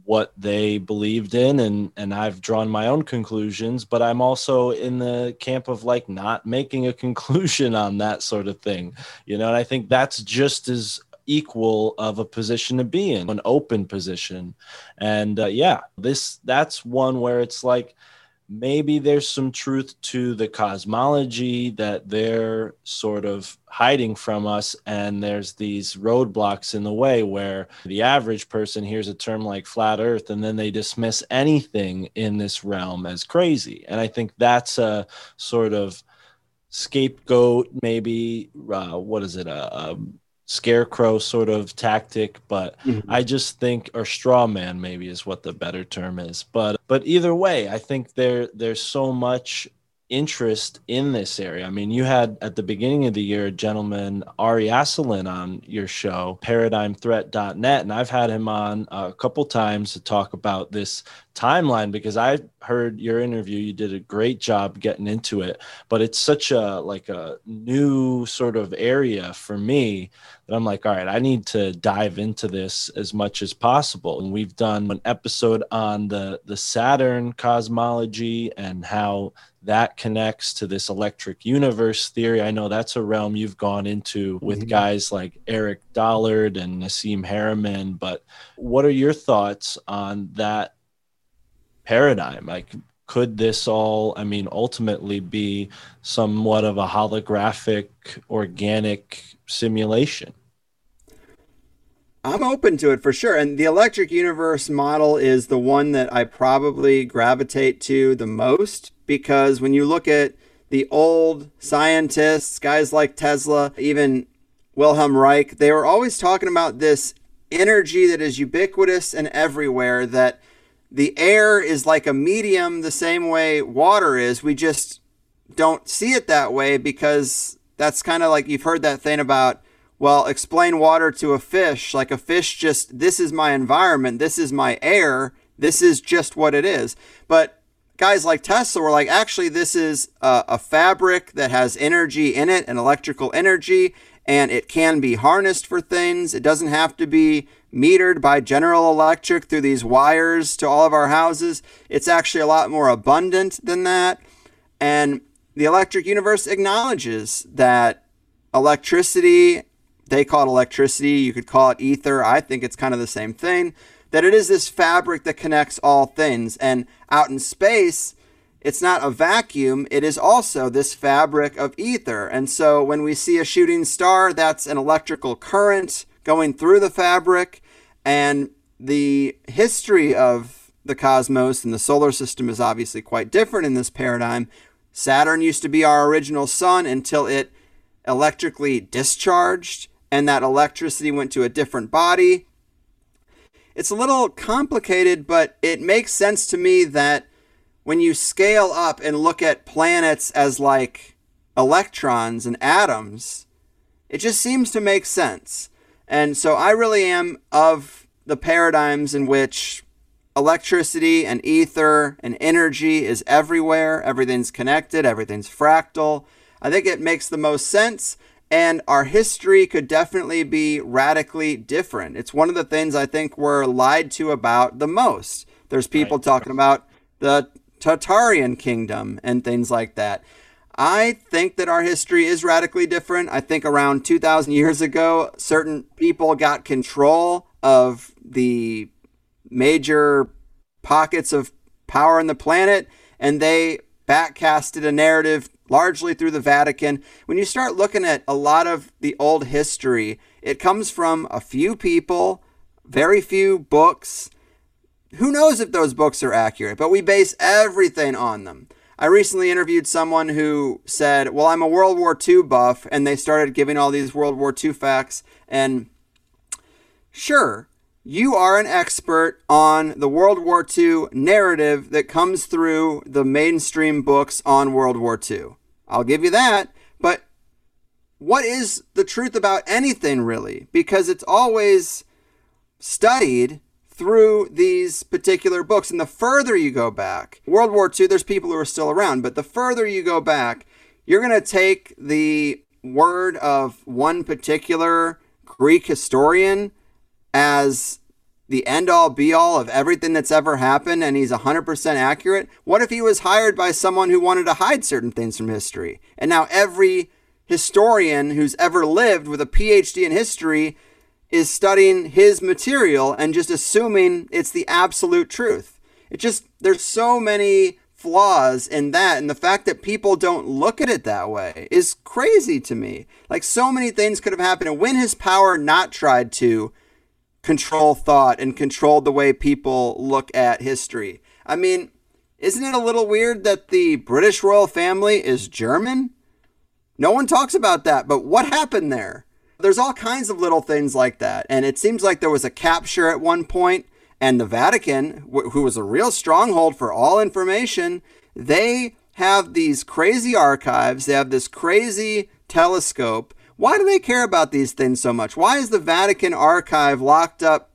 what they believed in and and I've drawn my own conclusions but I'm also in the camp of like not making a conclusion on that sort of thing you know and I think that's just as equal of a position to be in an open position. And uh, yeah this that's one where it's like maybe there's some truth to the cosmology that they're sort of hiding from us and there's these roadblocks in the way where the average person hears a term like flat earth and then they dismiss anything in this realm as crazy. And i think that's a sort of scapegoat maybe uh, what is it a, a scarecrow sort of tactic but mm-hmm. i just think or straw man maybe is what the better term is but but either way i think there there's so much interest in this area. I mean, you had at the beginning of the year a gentleman, Ari Asulin, on your show, paradigmthreat.net, and I've had him on a couple times to talk about this timeline because I heard your interview. You did a great job getting into it, but it's such a like a new sort of area for me that I'm like, all right, I need to dive into this as much as possible. And we've done an episode on the the Saturn cosmology and how that connects to this electric universe theory. I know that's a realm you've gone into with mm-hmm. guys like Eric Dollard and Nassim Haramein, but what are your thoughts on that paradigm? Like, could this all, I mean, ultimately be somewhat of a holographic, organic simulation? I'm open to it for sure. And the electric universe model is the one that I probably gravitate to the most because when you look at the old scientists, guys like Tesla, even Wilhelm Reich, they were always talking about this energy that is ubiquitous and everywhere, that the air is like a medium the same way water is. We just don't see it that way because that's kind of like you've heard that thing about well, explain water to a fish. Like a fish just, this is my environment, this is my air, this is just what it is. But guys like Tesla were like, actually, this is a, a fabric that has energy in it, an electrical energy, and it can be harnessed for things. It doesn't have to be metered by General Electric through these wires to all of our houses. It's actually a lot more abundant than that. And the electric universe acknowledges that electricity they call it electricity. You could call it ether. I think it's kind of the same thing. That it is this fabric that connects all things. And out in space, it's not a vacuum, it is also this fabric of ether. And so when we see a shooting star, that's an electrical current going through the fabric. And the history of the cosmos and the solar system is obviously quite different in this paradigm. Saturn used to be our original sun until it electrically discharged and that electricity went to a different body. It's a little complicated, but it makes sense to me that when you scale up and look at planets as like electrons and atoms, it just seems to make sense. And so I really am of the paradigms in which electricity and ether and energy is everywhere, everything's connected, everything's fractal. I think it makes the most sense and our history could definitely be radically different. It's one of the things I think we're lied to about the most. There's people right. talking about the Tartarian kingdom and things like that. I think that our history is radically different. I think around 2,000 years ago, certain people got control of the major pockets of power on the planet and they backcasted a narrative largely through the Vatican. When you start looking at a lot of the old history, it comes from a few people, very few books. Who knows if those books are accurate, but we base everything on them. I recently interviewed someone who said, Well, I'm a World War II buff, and they started giving all these World War II facts. And sure, you are an expert on the World War II narrative that comes through the mainstream books on World War II. I'll give you that. But what is the truth about anything really? Because it's always studied through these particular books. And the further you go back, World War II, there's people who are still around, but the further you go back, you're going to take the word of one particular Greek historian as the end all be all of everything that's ever happened and he's 100% accurate? What if he was hired by someone who wanted to hide certain things from history? And now every historian who's ever lived with a PhD in history is studying his material and just assuming it's the absolute truth. It just, there's so many flaws in that. And the fact that people don't look at it that way is crazy to me. Like so many things could have happened. And when his power not tried to, control thought and control the way people look at history. I mean, isn't it a little weird that the British royal family is German? No one talks about that, but what happened there? There's all kinds of little things like that. And it seems like there was a capture at one point, and the Vatican, who was a real stronghold for all information, they have these crazy archives, they have this crazy telescope. Why do they care about these things so much? Why is the Vatican archive locked up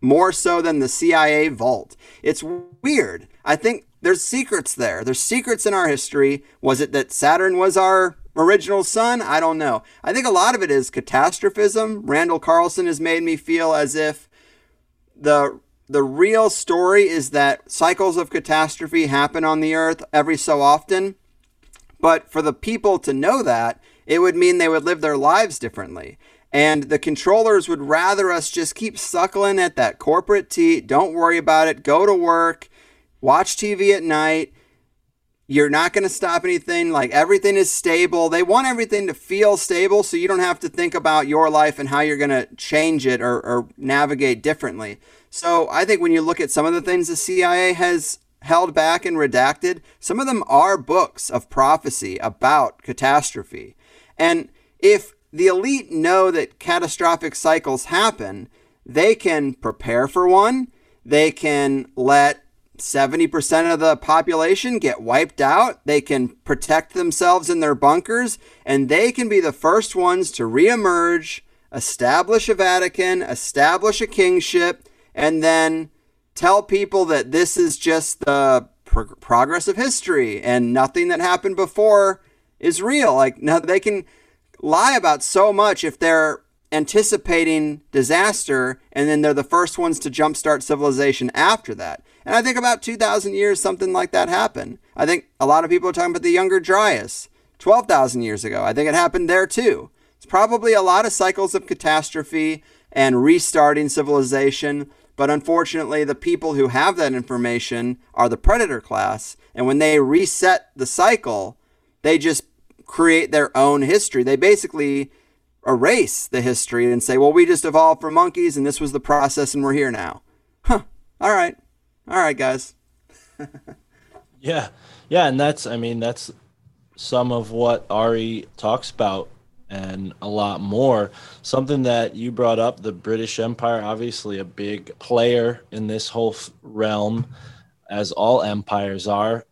more so than the CIA vault? It's weird. I think there's secrets there. There's secrets in our history. Was it that Saturn was our original sun? I don't know. I think a lot of it is catastrophism. Randall Carlson has made me feel as if the the real story is that cycles of catastrophe happen on the earth every so often. But for the people to know that, it would mean they would live their lives differently. And the controllers would rather us just keep suckling at that corporate tea. Don't worry about it. Go to work, watch TV at night. You're not going to stop anything. Like everything is stable. They want everything to feel stable so you don't have to think about your life and how you're going to change it or, or navigate differently. So I think when you look at some of the things the CIA has held back and redacted, some of them are books of prophecy about catastrophe. And if the elite know that catastrophic cycles happen, they can prepare for one. They can let 70% of the population get wiped out. They can protect themselves in their bunkers, and they can be the first ones to reemerge, establish a Vatican, establish a kingship, and then tell people that this is just the pro- progress of history and nothing that happened before is real. Like, now they can lie about so much if they're anticipating disaster and then they're the first ones to jumpstart civilization after that. And I think about 2,000 years, something like that happened. I think a lot of people are talking about the Younger Dryas 12,000 years ago. I think it happened there too. It's probably a lot of cycles of catastrophe and restarting civilization. But unfortunately, the people who have that information are the predator class. And when they reset the cycle, they just create their own history. They basically erase the history and say, well, we just evolved from monkeys and this was the process and we're here now. Huh. All right. All right, guys. yeah. Yeah. And that's, I mean, that's some of what Ari talks about and a lot more. Something that you brought up the British Empire, obviously a big player in this whole realm, as all empires are.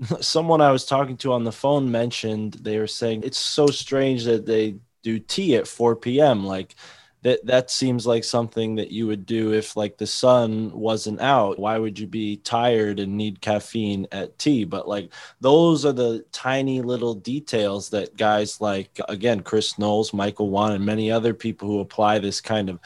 Someone I was talking to on the phone mentioned they were saying it's so strange that they do tea at 4 p.m. Like, that that seems like something that you would do if like the sun wasn't out why would you be tired and need caffeine at tea but like those are the tiny little details that guys like again chris knowles michael wan and many other people who apply this kind of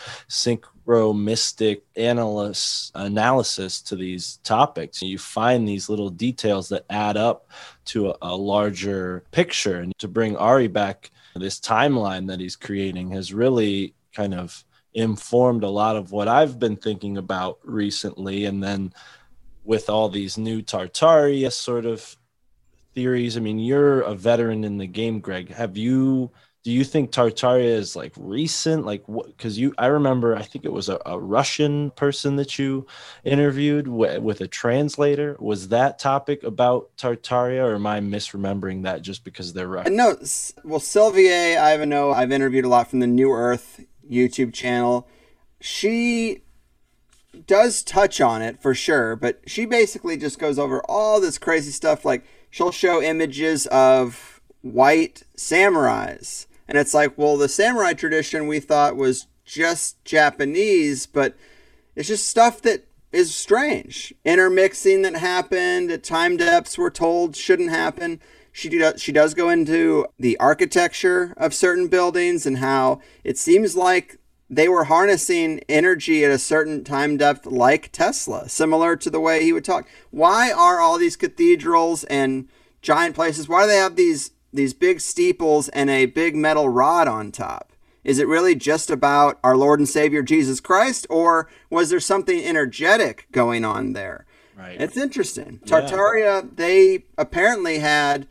synchromystic analysis analysis to these topics you find these little details that add up to a, a larger picture and to bring ari back this timeline that he's creating has really kind of informed a lot of what I've been thinking about recently. And then with all these new Tartaria sort of theories, I mean, you're a veteran in the game, Greg. Have you? Do you think Tartaria is like recent? Like, what? Because you, I remember, I think it was a, a Russian person that you interviewed w- with a translator. Was that topic about Tartaria, or am I misremembering that just because they're Russian? No, well, Sylvie Ivanov, I've interviewed a lot from the New Earth YouTube channel. She does touch on it for sure, but she basically just goes over all this crazy stuff. Like she'll show images of white samurais. And it's like, well, the samurai tradition we thought was just Japanese, but it's just stuff that is strange. Intermixing that happened at time depths we're told shouldn't happen she does she does go into the architecture of certain buildings and how it seems like they were harnessing energy at a certain time depth like Tesla, similar to the way he would talk. Why are all these cathedrals and giant places why do they have these these big steeples and a big metal rod on top? Is it really just about our Lord and Savior Jesus Christ or was there something energetic going on there? Right. It's interesting. Tartaria, yeah. they apparently had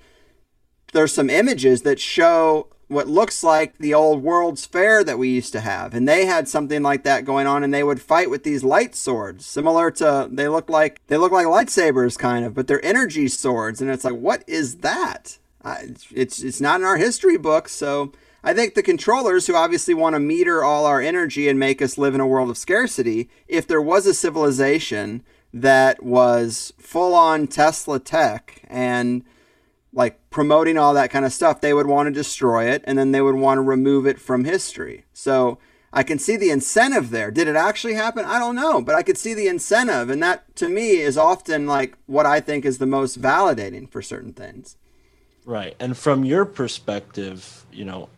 there's some images that show what looks like the old World's Fair that we used to have. And they had something like that going on and they would fight with these light swords, similar to they look like they look like lightsabers kind of, but they're energy swords and it's like what is that? It's it's not in our history books, so I think the controllers who obviously want to meter all our energy and make us live in a world of scarcity, if there was a civilization that was full on Tesla tech and like promoting all that kind of stuff, they would want to destroy it and then they would want to remove it from history. So I can see the incentive there. Did it actually happen? I don't know, but I could see the incentive. And that to me is often like what I think is the most validating for certain things. Right. And from your perspective, you know,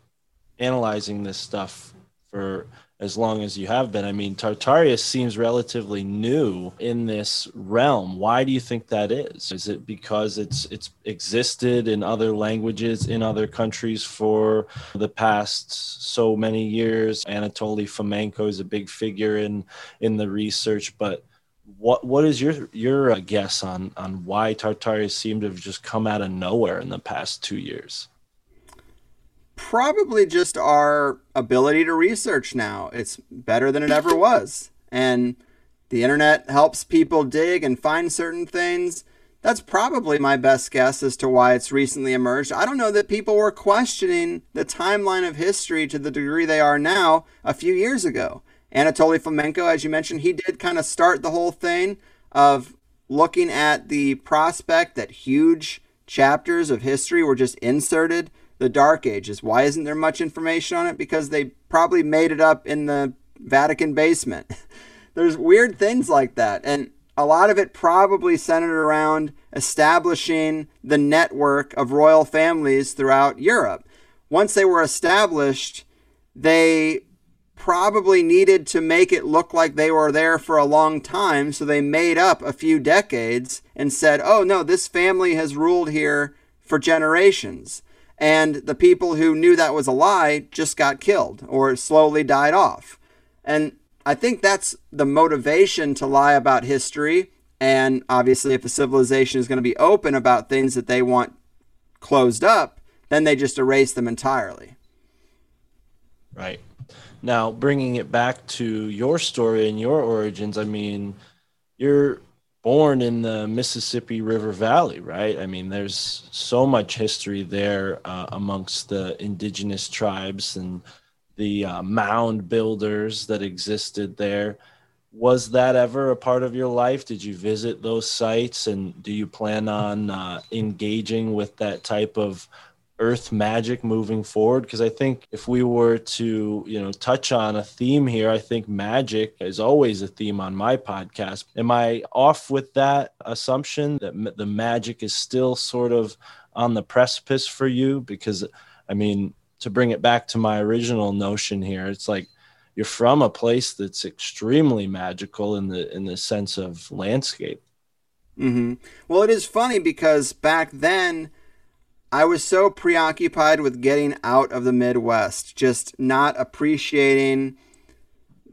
analyzing this stuff for as long as you have been. I mean, Tartarius seems relatively new in this realm. Why do you think that is? Is it because it's it's existed in other languages in other countries for the past so many years? Anatoly Fomenko is a big figure in in the research, but what what is your your uh, guess on on why Tartarius seemed to have just come out of nowhere in the past two years? probably just our ability to research now. It's better than it ever was. And the internet helps people dig and find certain things. That's probably my best guess as to why it's recently emerged. I don't know that people were questioning the timeline of history to the degree they are now a few years ago. Anatoly Fomenko, as you mentioned, he did kind of start the whole thing of looking at the prospect that huge chapters of history were just inserted the Dark Ages. Why isn't there much information on it? Because they probably made it up in the Vatican basement. There's weird things like that. And a lot of it probably centered around establishing the network of royal families throughout Europe. Once they were established, they probably needed to make it look like they were there for a long time. So they made up a few decades and said, oh, no, this family has ruled here for generations and the people who knew that was a lie just got killed or slowly died off. And I think that's the motivation to lie about history. And obviously, if a civilization is going to be open about things that they want closed up, then they just erase them entirely. Right. Now, bringing it back to your story and your origins, I mean, you're born in the Mississippi River Valley, right? I mean, there's so much history there uh, amongst the indigenous tribes and the uh, mound builders that existed there. Was that ever a part of your life? Did you visit those sites and do you plan on uh, engaging with that type of earth magic moving forward? Because i think if we were to you know touch on a theme here i think magic is always a theme on my podcast. Am i off with that assumption that the magic is still sort of on the precipice for you? Because i mean to bring it back to my original notion here it's like you're from a place that's extremely magical in the in the sense of landscape. Mm-hmm. well it is funny because back then I was so preoccupied with getting out of the Midwest, just not appreciating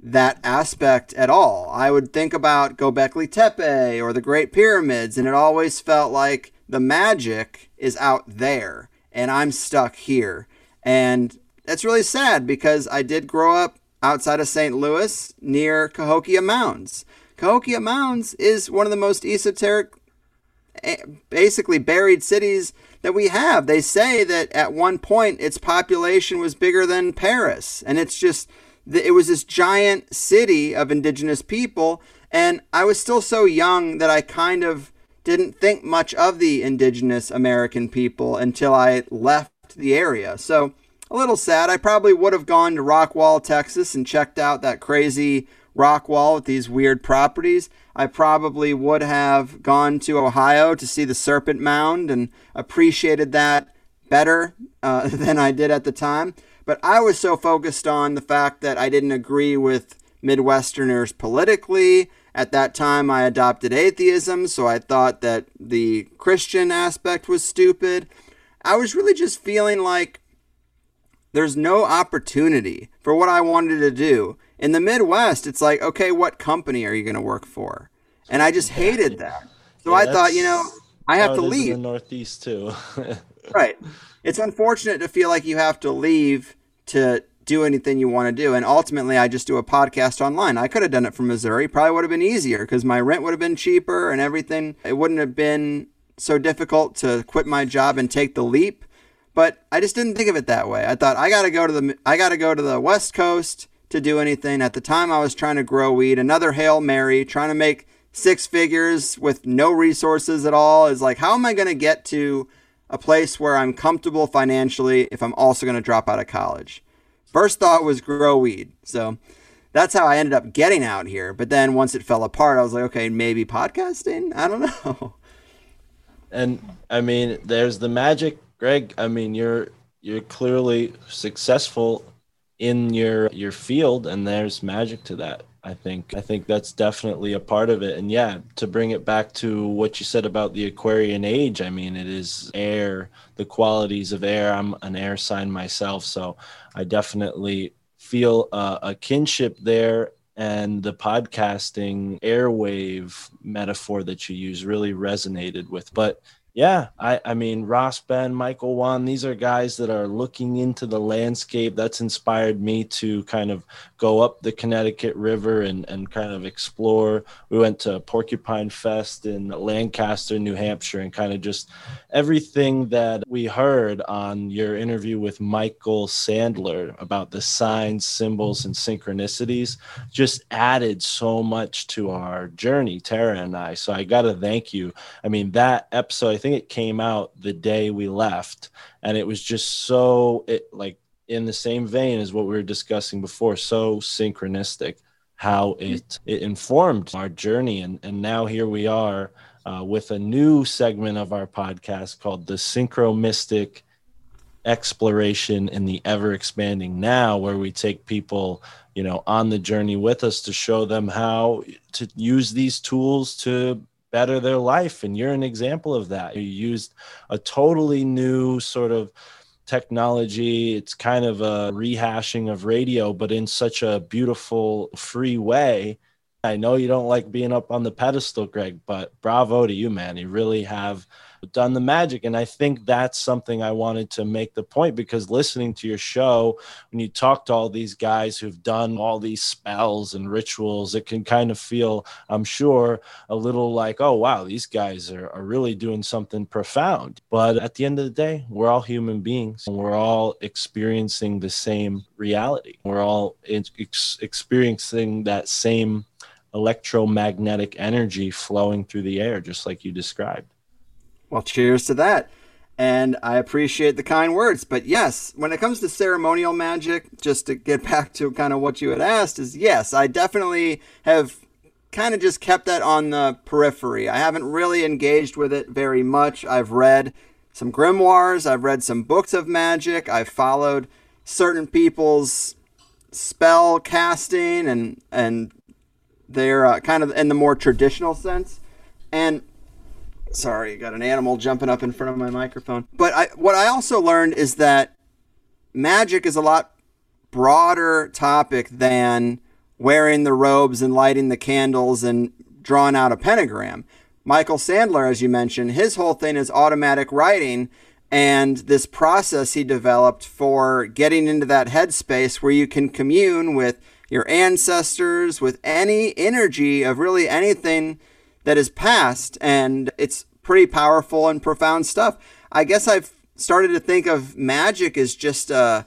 that aspect at all. I would think about Gobekli Tepe or the Great Pyramids, and it always felt like the magic is out there and I'm stuck here. And that's really sad because I did grow up outside of St. Louis near Cahokia Mounds. Cahokia Mounds is one of the most esoteric, eh, basically buried cities that we have. They say that at one point its population was bigger than Paris, and it's just it was this giant city of indigenous people. And I was still so young that I kind of didn't think much of the indigenous American people until I left the area. So a little sad. I probably would have gone to Rockwall, Texas, and checked out that crazy rock wall with these weird properties. I probably would have gone to Ohio to see the Serpent Mound and appreciated that better uh, than I did at the time. But I was so focused on the fact that I didn't agree with Midwesterners politically. At that time, I adopted atheism, so I thought that the Christian aspect was stupid. I was really just feeling like there's no opportunity for what I wanted to do. In the Midwest, it's like, okay, what company are you going to work for? And I just hated that. So yeah, I thought, you know, I have to leave. In the Northeast too. right. It's unfortunate to feel like you have to leave to do anything you want to do. And ultimately, I just do a podcast online. I could have done it from Missouri. Probably would have been easier because my rent would have been cheaper and everything. It wouldn't have been so difficult to quit my job and take the leap. But I just didn't think of it that way. I thought I got to go to the I got to go to the West Coast to do anything. At the time, I was trying to grow weed. Another Hail Mary, trying to make six figures with no resources at all is like, how am I going to get to a place where I'm comfortable financially if I'm also going to drop out of college? First thought was grow weed. So that's how I ended up getting out here. But then once it fell apart, I was like, okay, maybe podcasting? I don't know. And I mean, there's the magic, Greg. I mean, you're you're clearly successful in your your field and there's magic to that. I think I think that's definitely a part of it. And yeah, to bring it back to what you said about the Aquarian age, I mean, it is air, the qualities of air. I'm an air sign myself, so I definitely feel uh, a kinship there and the podcasting airwave metaphor that you use really resonated with but yeah, I, I mean, Ross Ben, Michael Wan, these are guys that are looking into the landscape. That's inspired me to kind of go up the Connecticut River and, and kind of explore. We went to Porcupine Fest in Lancaster, New Hampshire, and kind of just everything that we heard on your interview with Michael Sandler about the signs, symbols, and synchronicities just added so much to our journey, Tara and I. So I got to thank you. I mean, that episode, I think it came out the day we left, and it was just so it like in the same vein as what we were discussing before, so synchronistic how it it informed our journey, and and now here we are uh, with a new segment of our podcast called the Synchromystic exploration in the ever expanding now where we take people you know on the journey with us to show them how to use these tools to better their life. And you're an example of that. You used a totally new sort of technology. It's kind of a rehashing of radio, but in such a beautiful, free way. I know you don't like being up on the pedestal, Greg, but bravo to you, man. You really have done the magic. And I think that's something I wanted to make the point because listening to your show, when you talk to all these guys who've done all these spells and rituals, it can kind of feel, I'm sure, a little like, oh, wow, these guys are, are really doing something profound. But at the end of the day, we're all human beings and we're all experiencing the same reality. We're all ex- experiencing that same electromagnetic energy flowing through the air, just like you described. Well, cheers to that. And I appreciate the kind words. But yes, when it comes to ceremonial magic, just to get back to kind of what you had asked, is yes, I definitely have kind of just kept that on the periphery. I haven't really engaged with it very much. I've read some grimoires, I've read some books of magic, I've followed certain people's spell casting and and they're uh, kind of in the more traditional sense. And sorry, got an animal jumping up in front of my microphone. But I, what I also learned is that magic is a lot broader topic than wearing the robes and lighting the candles and drawing out a pentagram. Michael Sandler, as you mentioned, his whole thing is automatic writing and this process he developed for getting into that headspace where you can commune with your ancestors, with any energy of really anything that is past, and it's pretty powerful and profound stuff. I guess I've started to think of magic as just a uh,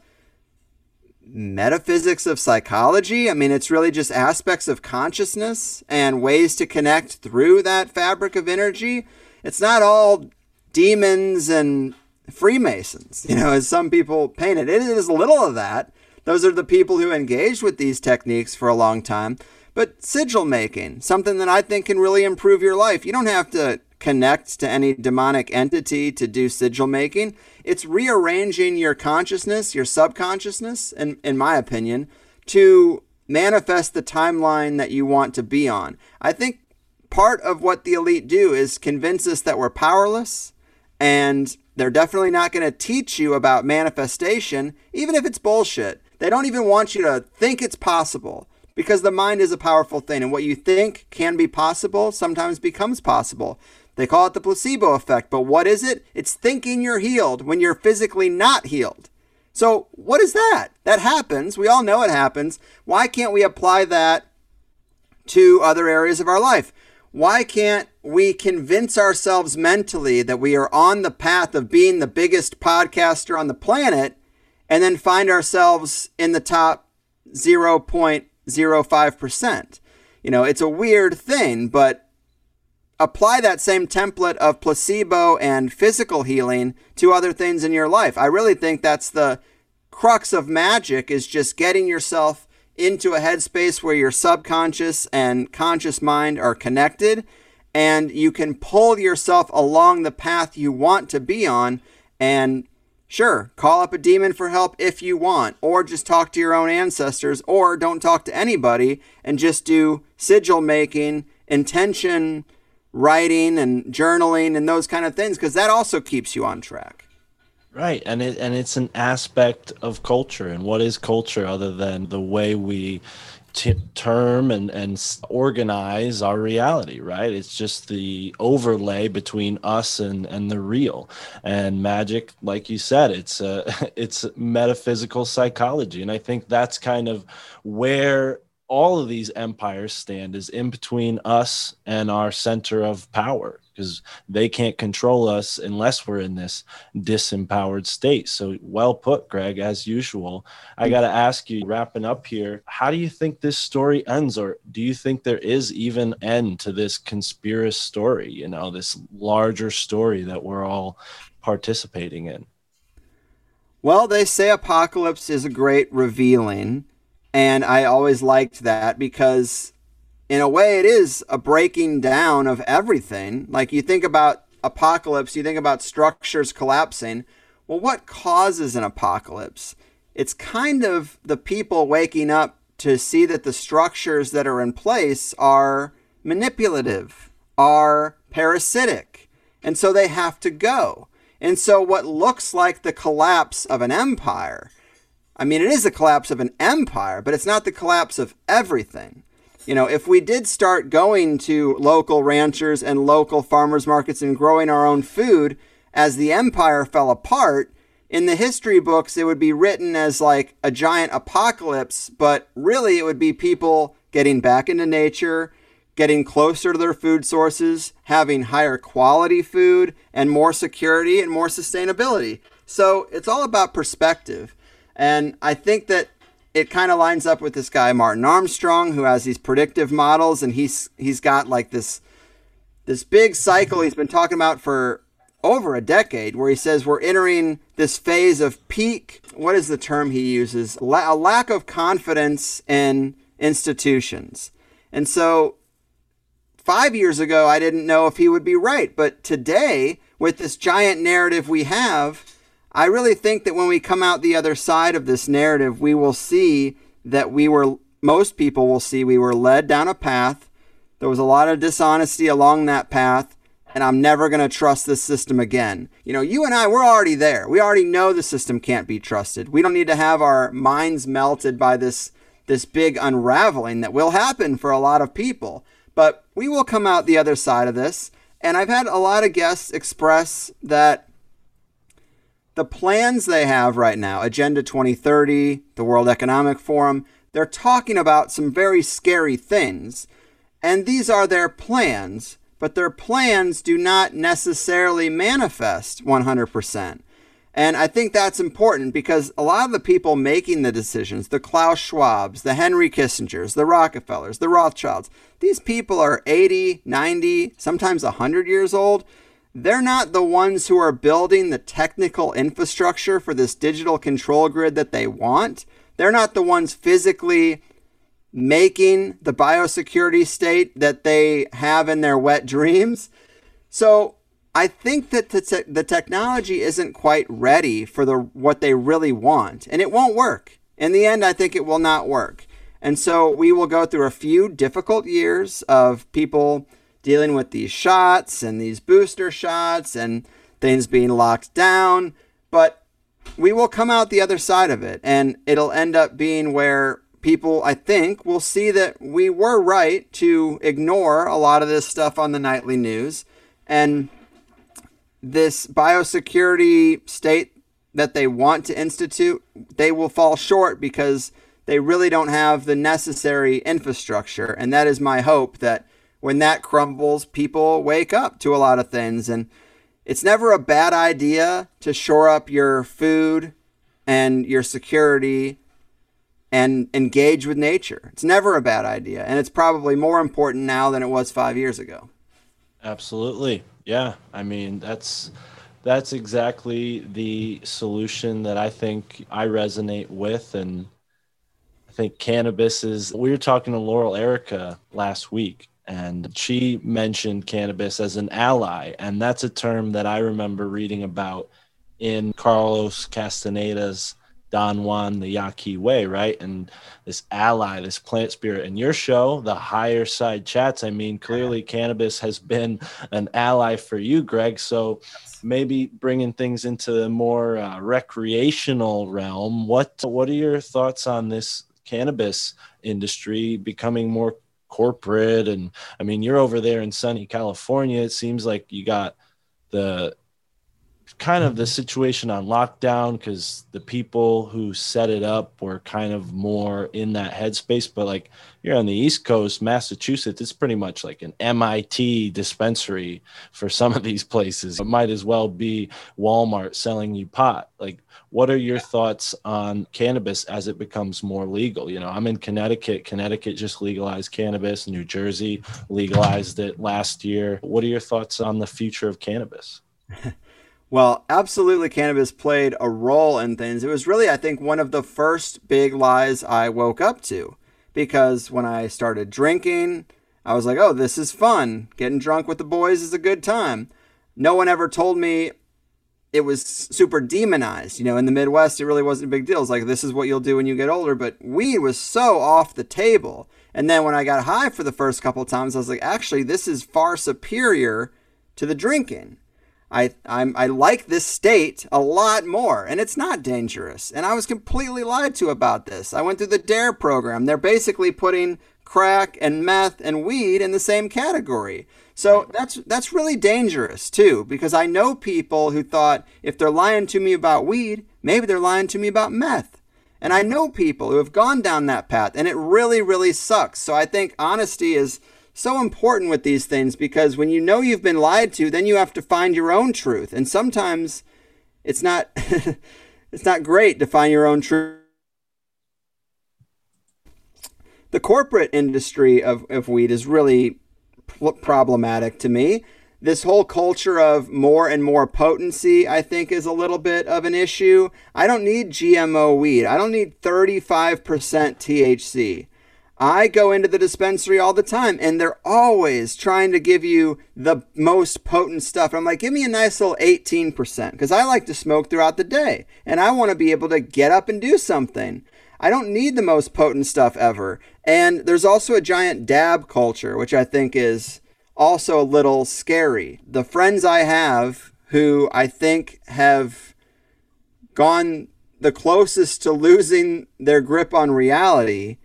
metaphysics of psychology. I mean, it's really just aspects of consciousness and ways to connect through that fabric of energy. It's not all demons and Freemasons, you know, as some people paint it. It is little of that. Those are the people who engaged with these techniques for a long time. But sigil making, something that I think can really improve your life. You don't have to connect to any demonic entity to do sigil making. It's rearranging your consciousness, your subconsciousness, in, in my opinion, to manifest the timeline that you want to be on. I think part of what the elite do is convince us that we're powerless and they're definitely not going to teach you about manifestation, even if it's bullshit. They don't even want you to think it's possible because the mind is a powerful thing and what you think can be possible sometimes becomes possible. They call it the placebo effect, but what is it? It's thinking you're healed when you're physically not healed. So, what is that? That happens. We all know it happens. Why can't we apply that to other areas of our life? Why can't we convince ourselves mentally that we are on the path of being the biggest podcaster on the planet and then find ourselves in the top 0.05%? You know, it's a weird thing, but apply that same template of placebo and physical healing to other things in your life. I really think that's the crux of magic is just getting yourself into a headspace where your subconscious and conscious mind are connected and you can pull yourself along the path you want to be on and sure call up a demon for help if you want or just talk to your own ancestors or don't talk to anybody and just do sigil making intention writing and journaling and those kind of things because that also keeps you on track Right, and it and it's an aspect of culture. And what is culture other than the way we t- term and and organize our reality? Right, it's just the overlay between us and and the real. And magic, like you said, it's a it's metaphysical psychology, and I think that's kind of where all of these empires stand is in between us and our center of power because they can't control us unless we're in this disempowered state. So, well put, Greg, as usual. I got to ask you, wrapping up here, how do you think this story ends? Or do you think there is even end to this conspiracy story, you know, this larger story that we're all participating in? Well, they say apocalypse is a great revealing. And I always liked that because in a way, it is a breaking down of everything. Like you think about apocalypse, you think about structures collapsing. Well, what causes an apocalypse? It's kind of the people waking up to see that the structures that are in place are manipulative, are parasitic, and so they have to go. And so, what looks like the collapse of an empire, I mean, it is the collapse of an empire, but it's not the collapse of everything you know, if we did start going to local ranchers and local farmers markets and growing our own food as the empire fell apart, in the history books, it would be written as like a giant apocalypse, but really it would be people getting back into nature, getting closer to their food sources, having higher quality food, and more security and more sustainability. So it's all about perspective. And I think that it kind of lines up with this guy Martin Armstrong who has these predictive models and he's he's got like this this big cycle he's been talking about for over a decade where he says we're entering this phase of peak what is the term he uses? La- a lack of confidence in institutions. And so 5 years ago I didn't know if he would be right but today with this giant narrative we have I really think that when we come out the other side of this narrative, we will see that we were, most people will see we were led down a path. There was a lot of dishonesty along that path, and I'm never going to trust this system again. You know, you and I, we're already there. We already know the system can't be trusted. We don't need to have our minds melted by this, this big unraveling that will happen for a lot of people. But we will come out the other side of this. And I've had a lot of guests express that the plans they have right now, Agenda 2030, the World Economic Forum, they're talking about some very scary things. And these are their plans, but their plans do not necessarily manifest 100%. And I think that's important because a lot of the people making the decisions, the Klaus Schwabs, the Henry Kissingers, the Rockefellers, the Rothschilds, these people are 80, 90, sometimes 100 years old they're not the ones who are building the technical infrastructure for this digital control grid that they want. They're not the ones physically making the biosecurity state that they have in their wet dreams. So I think that the, te- the technology isn't quite ready for the what they really want, and it won't work. In the end, I think it will not work. And so we will go through a few difficult years of people dealing with these shots and these booster shots and things being locked down. But we will come out the other side of it, and it'll end up being where people, I think, will see that we were right to ignore a lot of this stuff on the nightly news. And this biosecurity state that they want to institute, they will fall short because they really don't have the necessary infrastructure. And that is my hope that when that crumbles, people wake up to a lot of things. And it's never a bad idea to shore up your food and your security and engage with nature. It's never a bad idea. And it's probably more important now than it was five years ago. Absolutely. Yeah. I mean, that's that's exactly the solution that I think I resonate with and I think cannabis is we were talking to Laurel Airica last week and she mentioned cannabis as an ally and that's a term that I remember reading about in Carlos Castaneda's Don Juan the Yaqui way, right? And this ally, this plant spirit. And your show, the higher side chats, I mean, clearly cannabis has been an ally for you, Greg. So maybe bringing things into the more uh, recreational realm. What what are your thoughts on this cannabis industry becoming more corporate? And I mean, you're over there in sunny California. It seems like you got the kind of the situation on lockdown because the people who set it up were kind of more in that headspace. But like you're on the East Coast, Massachusetts, it's pretty much like an MIT dispensary for some of these places. It might as well be Walmart selling you pot. Like, what are your thoughts on cannabis as it becomes more legal? You know, I'm in Connecticut. Connecticut just legalized cannabis. New Jersey legalized it last year. What are your thoughts on the future of cannabis? Well, absolutely, cannabis played a role in things. It was really, I think, one of the first big lies I woke up to because when I started drinking, I was like, oh, this is fun. Getting drunk with the boys is a good time. No one ever told me it was super demonized. You know, in the Midwest, it really wasn't a big deal. It's like, this is what you'll do when you get older. But weed was so off the table. And then when I got high for the first couple times, I was like, actually, this is far superior to the drinking. I I'm, I like this state a lot more, and it's not dangerous. And I was completely lied to about this. I went through the Dare program. They're basically putting crack and meth and weed in the same category. So that's that's really dangerous too, because I know people who thought if they're lying to me about weed, maybe they're lying to me about meth. And I know people who have gone down that path, and it really, really sucks. So I think honesty is so important with these things because when you know you've been lied to, then you have to find your own truth. And sometimes it's not it's not great to find your own truth. The corporate industry of, of weed is really problematic to me. This whole culture of more and more potency, I think, is a little bit of an issue. I don't need GMO weed. I don't need 35% THC. I go into the dispensary all the time and they're always trying to give you the most potent stuff. I'm like, give me a nice little 18% because I like to smoke throughout the day and I want to be able to get up and do something. I don't need the most potent stuff ever. And there's also a giant dab culture, which I think is also a little scary. The friends I have who I think have gone the closest to losing their grip on reality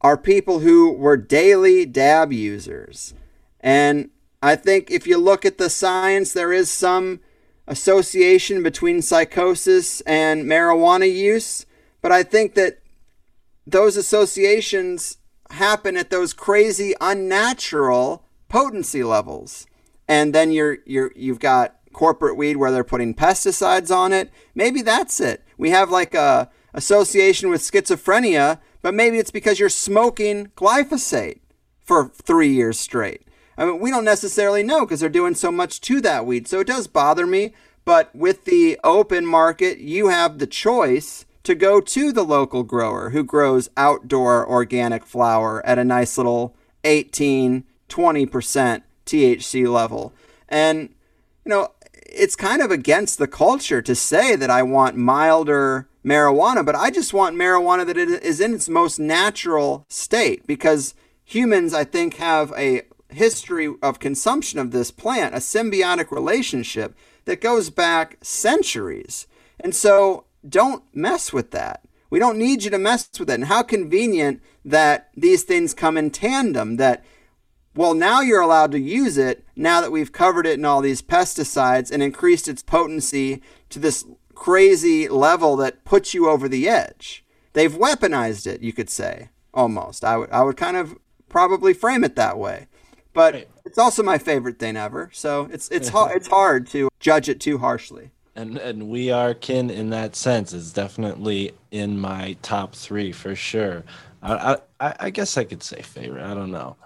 are people who were daily dab users. And I think if you look at the science, there is some association between psychosis and marijuana use. But I think that those associations happen at those crazy, unnatural potency levels. And then you're, you're, you've got corporate weed where they're putting pesticides on it. Maybe that's it. We have like a association with schizophrenia but maybe it's because you're smoking glyphosate for three years straight. I mean, we don't necessarily know because they're doing so much to that weed. So it does bother me. But with the open market, you have the choice to go to the local grower who grows outdoor organic flower at a nice little 18, 20% THC level. And, you know, it's kind of against the culture to say that I want milder marijuana, but I just want marijuana that is in its most natural state because humans, I think, have a history of consumption of this plant, a symbiotic relationship that goes back centuries. And so don't mess with that. We don't need you to mess with it. And how convenient that these things come in tandem that well, now you're allowed to use it now that we've covered it in all these pesticides and increased its potency to this crazy level that puts you over the edge. They've weaponized it, you could say, almost. I would I would kind of probably frame it that way. But right. it's also my favorite thing ever. So it's it's hard it's hard to judge it too harshly. And and we are kin in that sense. It's definitely in my top three for sure. I I, I guess I could say favorite. I don't know.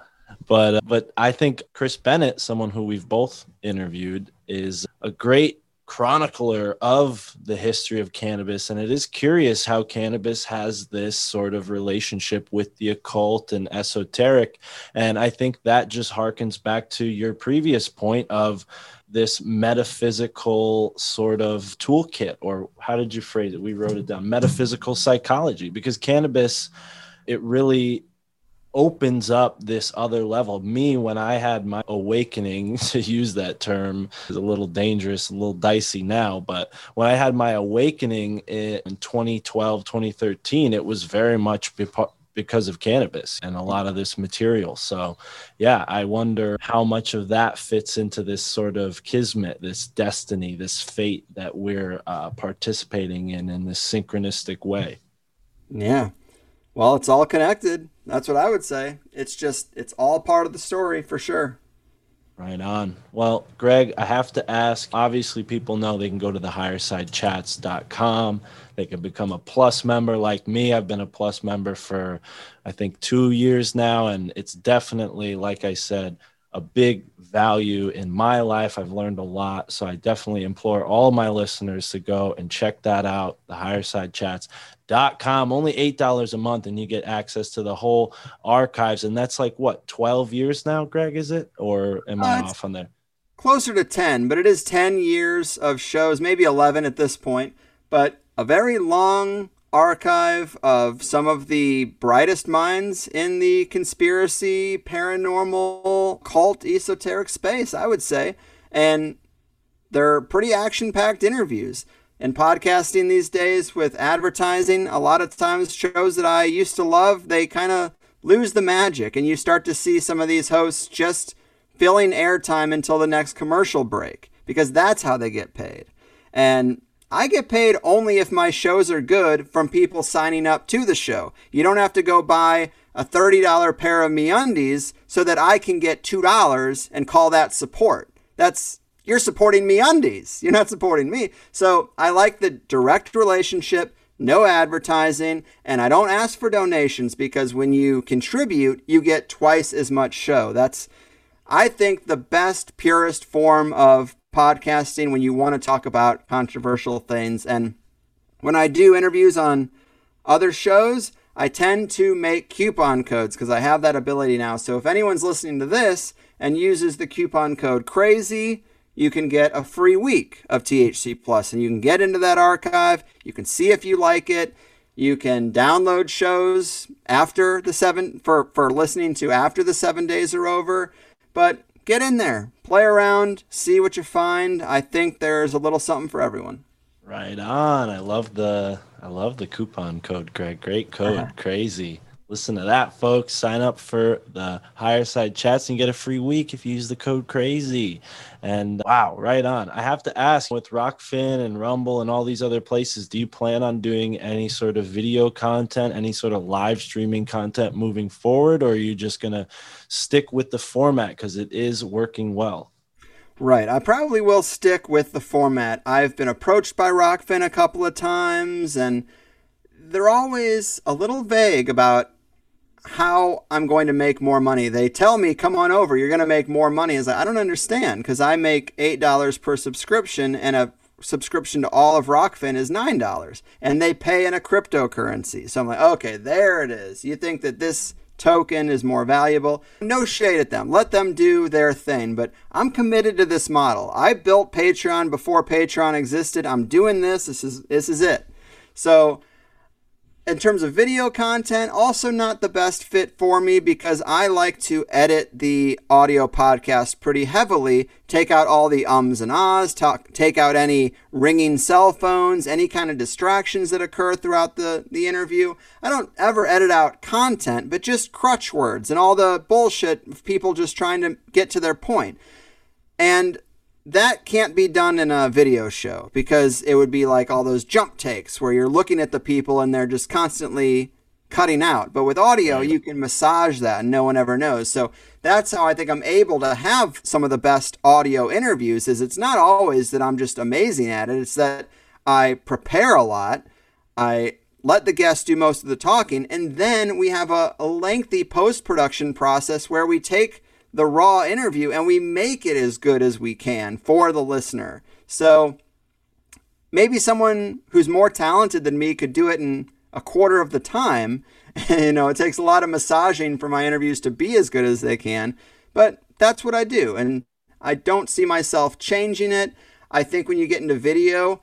but uh, but I think Chris Bennett, someone who we've both interviewed, is a great chronicler of the history of cannabis and it is curious how cannabis has this sort of relationship with the occult and esoteric and i think that just harkens back to your previous point of this metaphysical sort of toolkit or how did you phrase it we wrote it down metaphysical psychology because cannabis it really opens up this other level. Me, when I had my awakening, to use that term, is a little dangerous, a little dicey now, but when I had my awakening in 2012, 2013, it was very much because of cannabis and a lot of this material. So, yeah, I wonder how much of that fits into this sort of kismet, this destiny, this fate that we're uh, participating in in this synchronistic way. Yeah. Well, it's all connected. That's what I would say. It's just, it's all part of the story for sure. Right on. Well, Greg, I have to ask. Obviously, people know they can go to the highersidechats.com. They can become a plus member like me. I've been a plus member for, I think, two years now. And it's definitely, like I said, a big value in my life. I've learned a lot. So I definitely implore all my listeners to go and check that out, the higher side chats. Dot com only eight dollars a month and you get access to the whole archives and that's like what 12 years now greg is it or am i uh, off on there closer to 10 but it is 10 years of shows maybe 11 at this point but a very long archive of some of the brightest minds in the conspiracy, paranormal, cult, esoteric space, I would say. And they're pretty action packed interviews. And podcasting these days with advertising, a lot of times shows that I used to love, they kind of lose the magic. And you start to see some of these hosts just filling airtime until the next commercial break because that's how they get paid. And I get paid only if my shows are good from people signing up to the show. You don't have to go buy a $30 pair of MeUndies so that I can get $2 and call that support. That's you're supporting me undies. You're not supporting me. So I like the direct relationship, no advertising, and I don't ask for donations because when you contribute, you get twice as much show. That's I think the best purest form of podcasting when you want to talk about controversial things. And when I do interviews on other shows, I tend to make coupon codes because I have that ability now. So if anyone's listening to this and uses the coupon code crazy, you can get a free week of THC Plus and you can get into that archive. You can see if you like it. You can download shows after the seven for, for listening to after the seven days are over. But get in there, play around, see what you find. I think there's a little something for everyone. Right on. I love the I love the coupon code, Greg. Great code. Uh-huh. Crazy. Listen to that, folks. Sign up for the higher side chats and get a free week if you use the code crazy. And wow, right on. I have to ask with Rokfin and Rumble and all these other places, do you plan on doing any sort of video content, any sort of live streaming content moving forward, or are you just going to stick with the format because it is working well? Right. I probably will stick with the format. I've been approached by Rokfin a couple of times, and they're always a little vague about how I'm going to make more money. They tell me, come on over, you're going to make more money. Is like, I don't understand because I make $8 per subscription and a subscription to all of Rokfin is $9 and they pay in a cryptocurrency. So I'm like, okay, there it is. You think that this token is more valuable? No shade at them. Let them do their thing. But I'm committed to this model. I built Patreon before Patreon existed. I'm doing this. This is this is it. So in terms of video content, also not the best fit for me because I like to edit the audio podcast pretty heavily, take out all the ums and ahs, talk, take out any ringing cell phones, any kind of distractions that occur throughout the, the interview. I don't ever edit out content, but just crutch words and all the bullshit of people just trying to get to their point. And that can't be done in a video show because it would be like all those jump takes where you're looking at the people and they're just constantly cutting out. But with audio, you can massage that and no one ever knows. So that's how I think I'm able to have some of the best audio interviews is it's not always that I'm just amazing at it. It's that I prepare a lot. I let the guest do most of the talking. And then we have a, a lengthy post production process where we take the raw interview and we make it as good as we can for the listener. So maybe someone who's more talented than me could do it in a quarter of the time. you know, it takes a lot of massaging for my interviews to be as good as they can, but that's what I do. And I don't see myself changing it. I think when you get into video,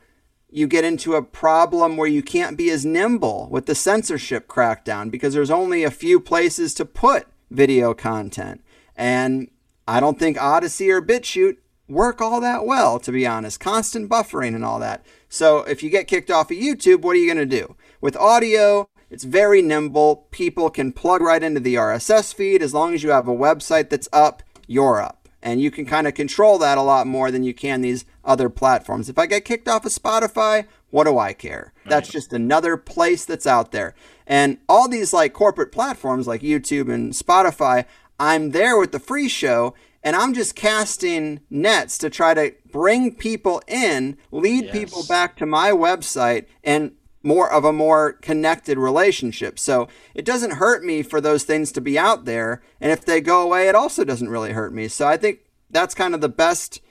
you get into a problem where you can't be as nimble with the censorship crackdown because there's only a few places to put video content. And I don't think Odysee or BitChute work all that well, to be honest. Constant buffering and all that. So if you get kicked off of YouTube, what are you going to do? With audio, it's very nimble. People can plug right into the RSS feed. As long as you have a website that's up, you're up. And you can kind of control that a lot more than you can these other platforms. If I get kicked off of Spotify, what do I care? That's just another place that's out there. And all these like corporate platforms like YouTube and Spotify, I'm there with the free show and I'm just casting nets to try to bring people in, lead yes. people back to my website and more of a more connected relationship. So it doesn't hurt me for those things to be out there. And if they go away, it also doesn't really hurt me. So I think that's kind of the best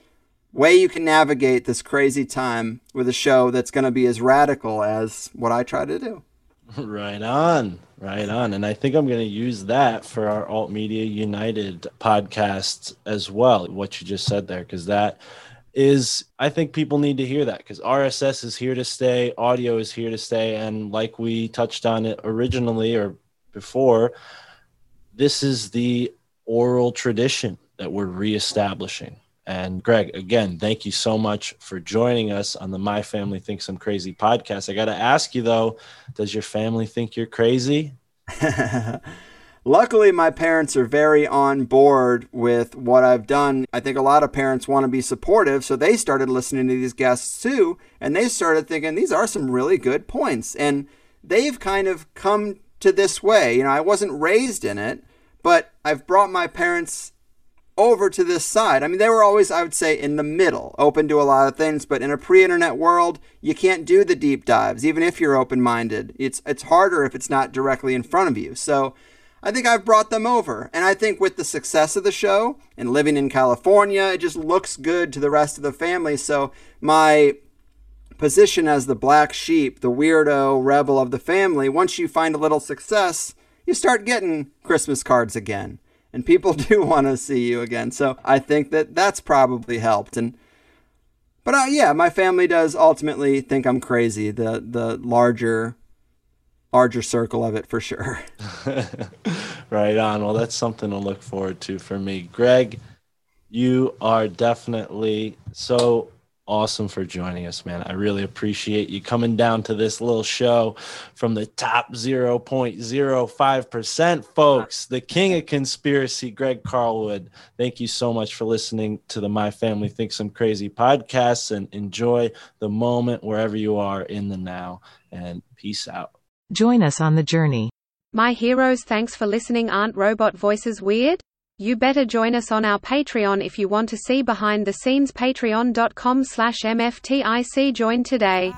way you can navigate this crazy time with a show that's going to be as radical as what I try to do. Right on. Right on. And I think I'm going to use that for our Alt Media United podcast as well, what you just said there, because that is, I think people need to hear that because RSS is here to stay, audio is here to stay. And like we touched on it originally or before, this is the oral tradition that we're reestablishing. And Greg, again, thank you so much for joining us on the My Family Thinks I'm Crazy podcast. I got to ask you though, does your family think you're crazy? Luckily, my parents are very on board with what I've done. I think a lot of parents want to be supportive, so they started listening to these guests too, and they started thinking these are some really good points. And they've kind of come to this way. You know, I wasn't raised in it, but I've brought my parents over to this side. I mean, they were always, I would say, in the middle, open to a lot of things. But in a pre-internet world, you can't do the deep dives, even if you're open-minded. It's it's harder if it's not directly in front of you. So. I think I've brought them over. And I think with the success of the show and living in California, it just looks good to the rest of the family. So my position as the black sheep, the weirdo rebel of the family, once you find a little success, you start getting Christmas cards again and people do want to see you again. So I think that that's probably helped. And but uh, yeah, my family does ultimately think I'm crazy. The the larger larger circle of it for sure. right on. Well, that's something to look forward to for me. Greg, you are definitely so awesome for joining us, man. I really appreciate you coming down to this little show from the top 0.05%, folks. The king of conspiracy, Greg Carlwood. Thank you so much for listening to the My Family Thinks I'm Crazy podcast and enjoy the moment wherever you are in the now. And peace out. Join us on the journey. My heroes, thanks for listening. Aren't robot voices weird? You better join us on our Patreon if you want to see behind the scenes patreon.com slash mftic join today.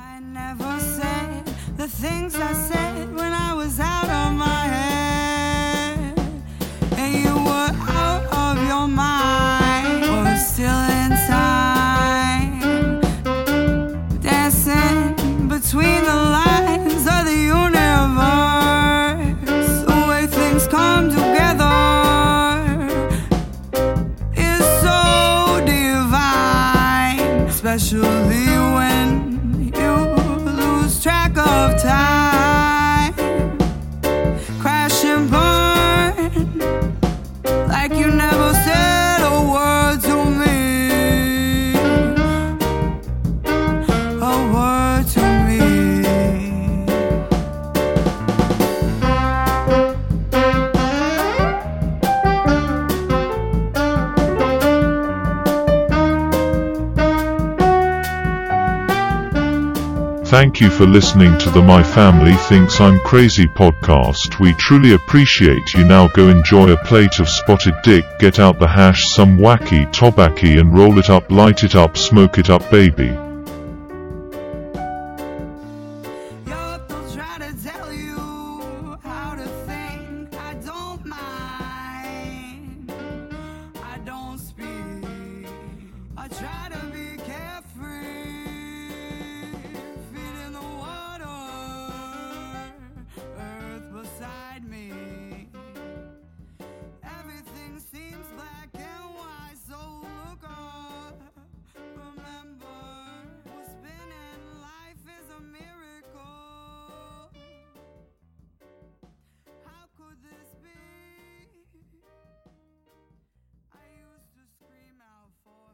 Thank you for listening to the My Family Thinks I'm Crazy podcast. We truly appreciate you now go enjoy a plate of spotted dick, get out the hash, some wacky tobacco and roll it up, light it up, smoke it up baby.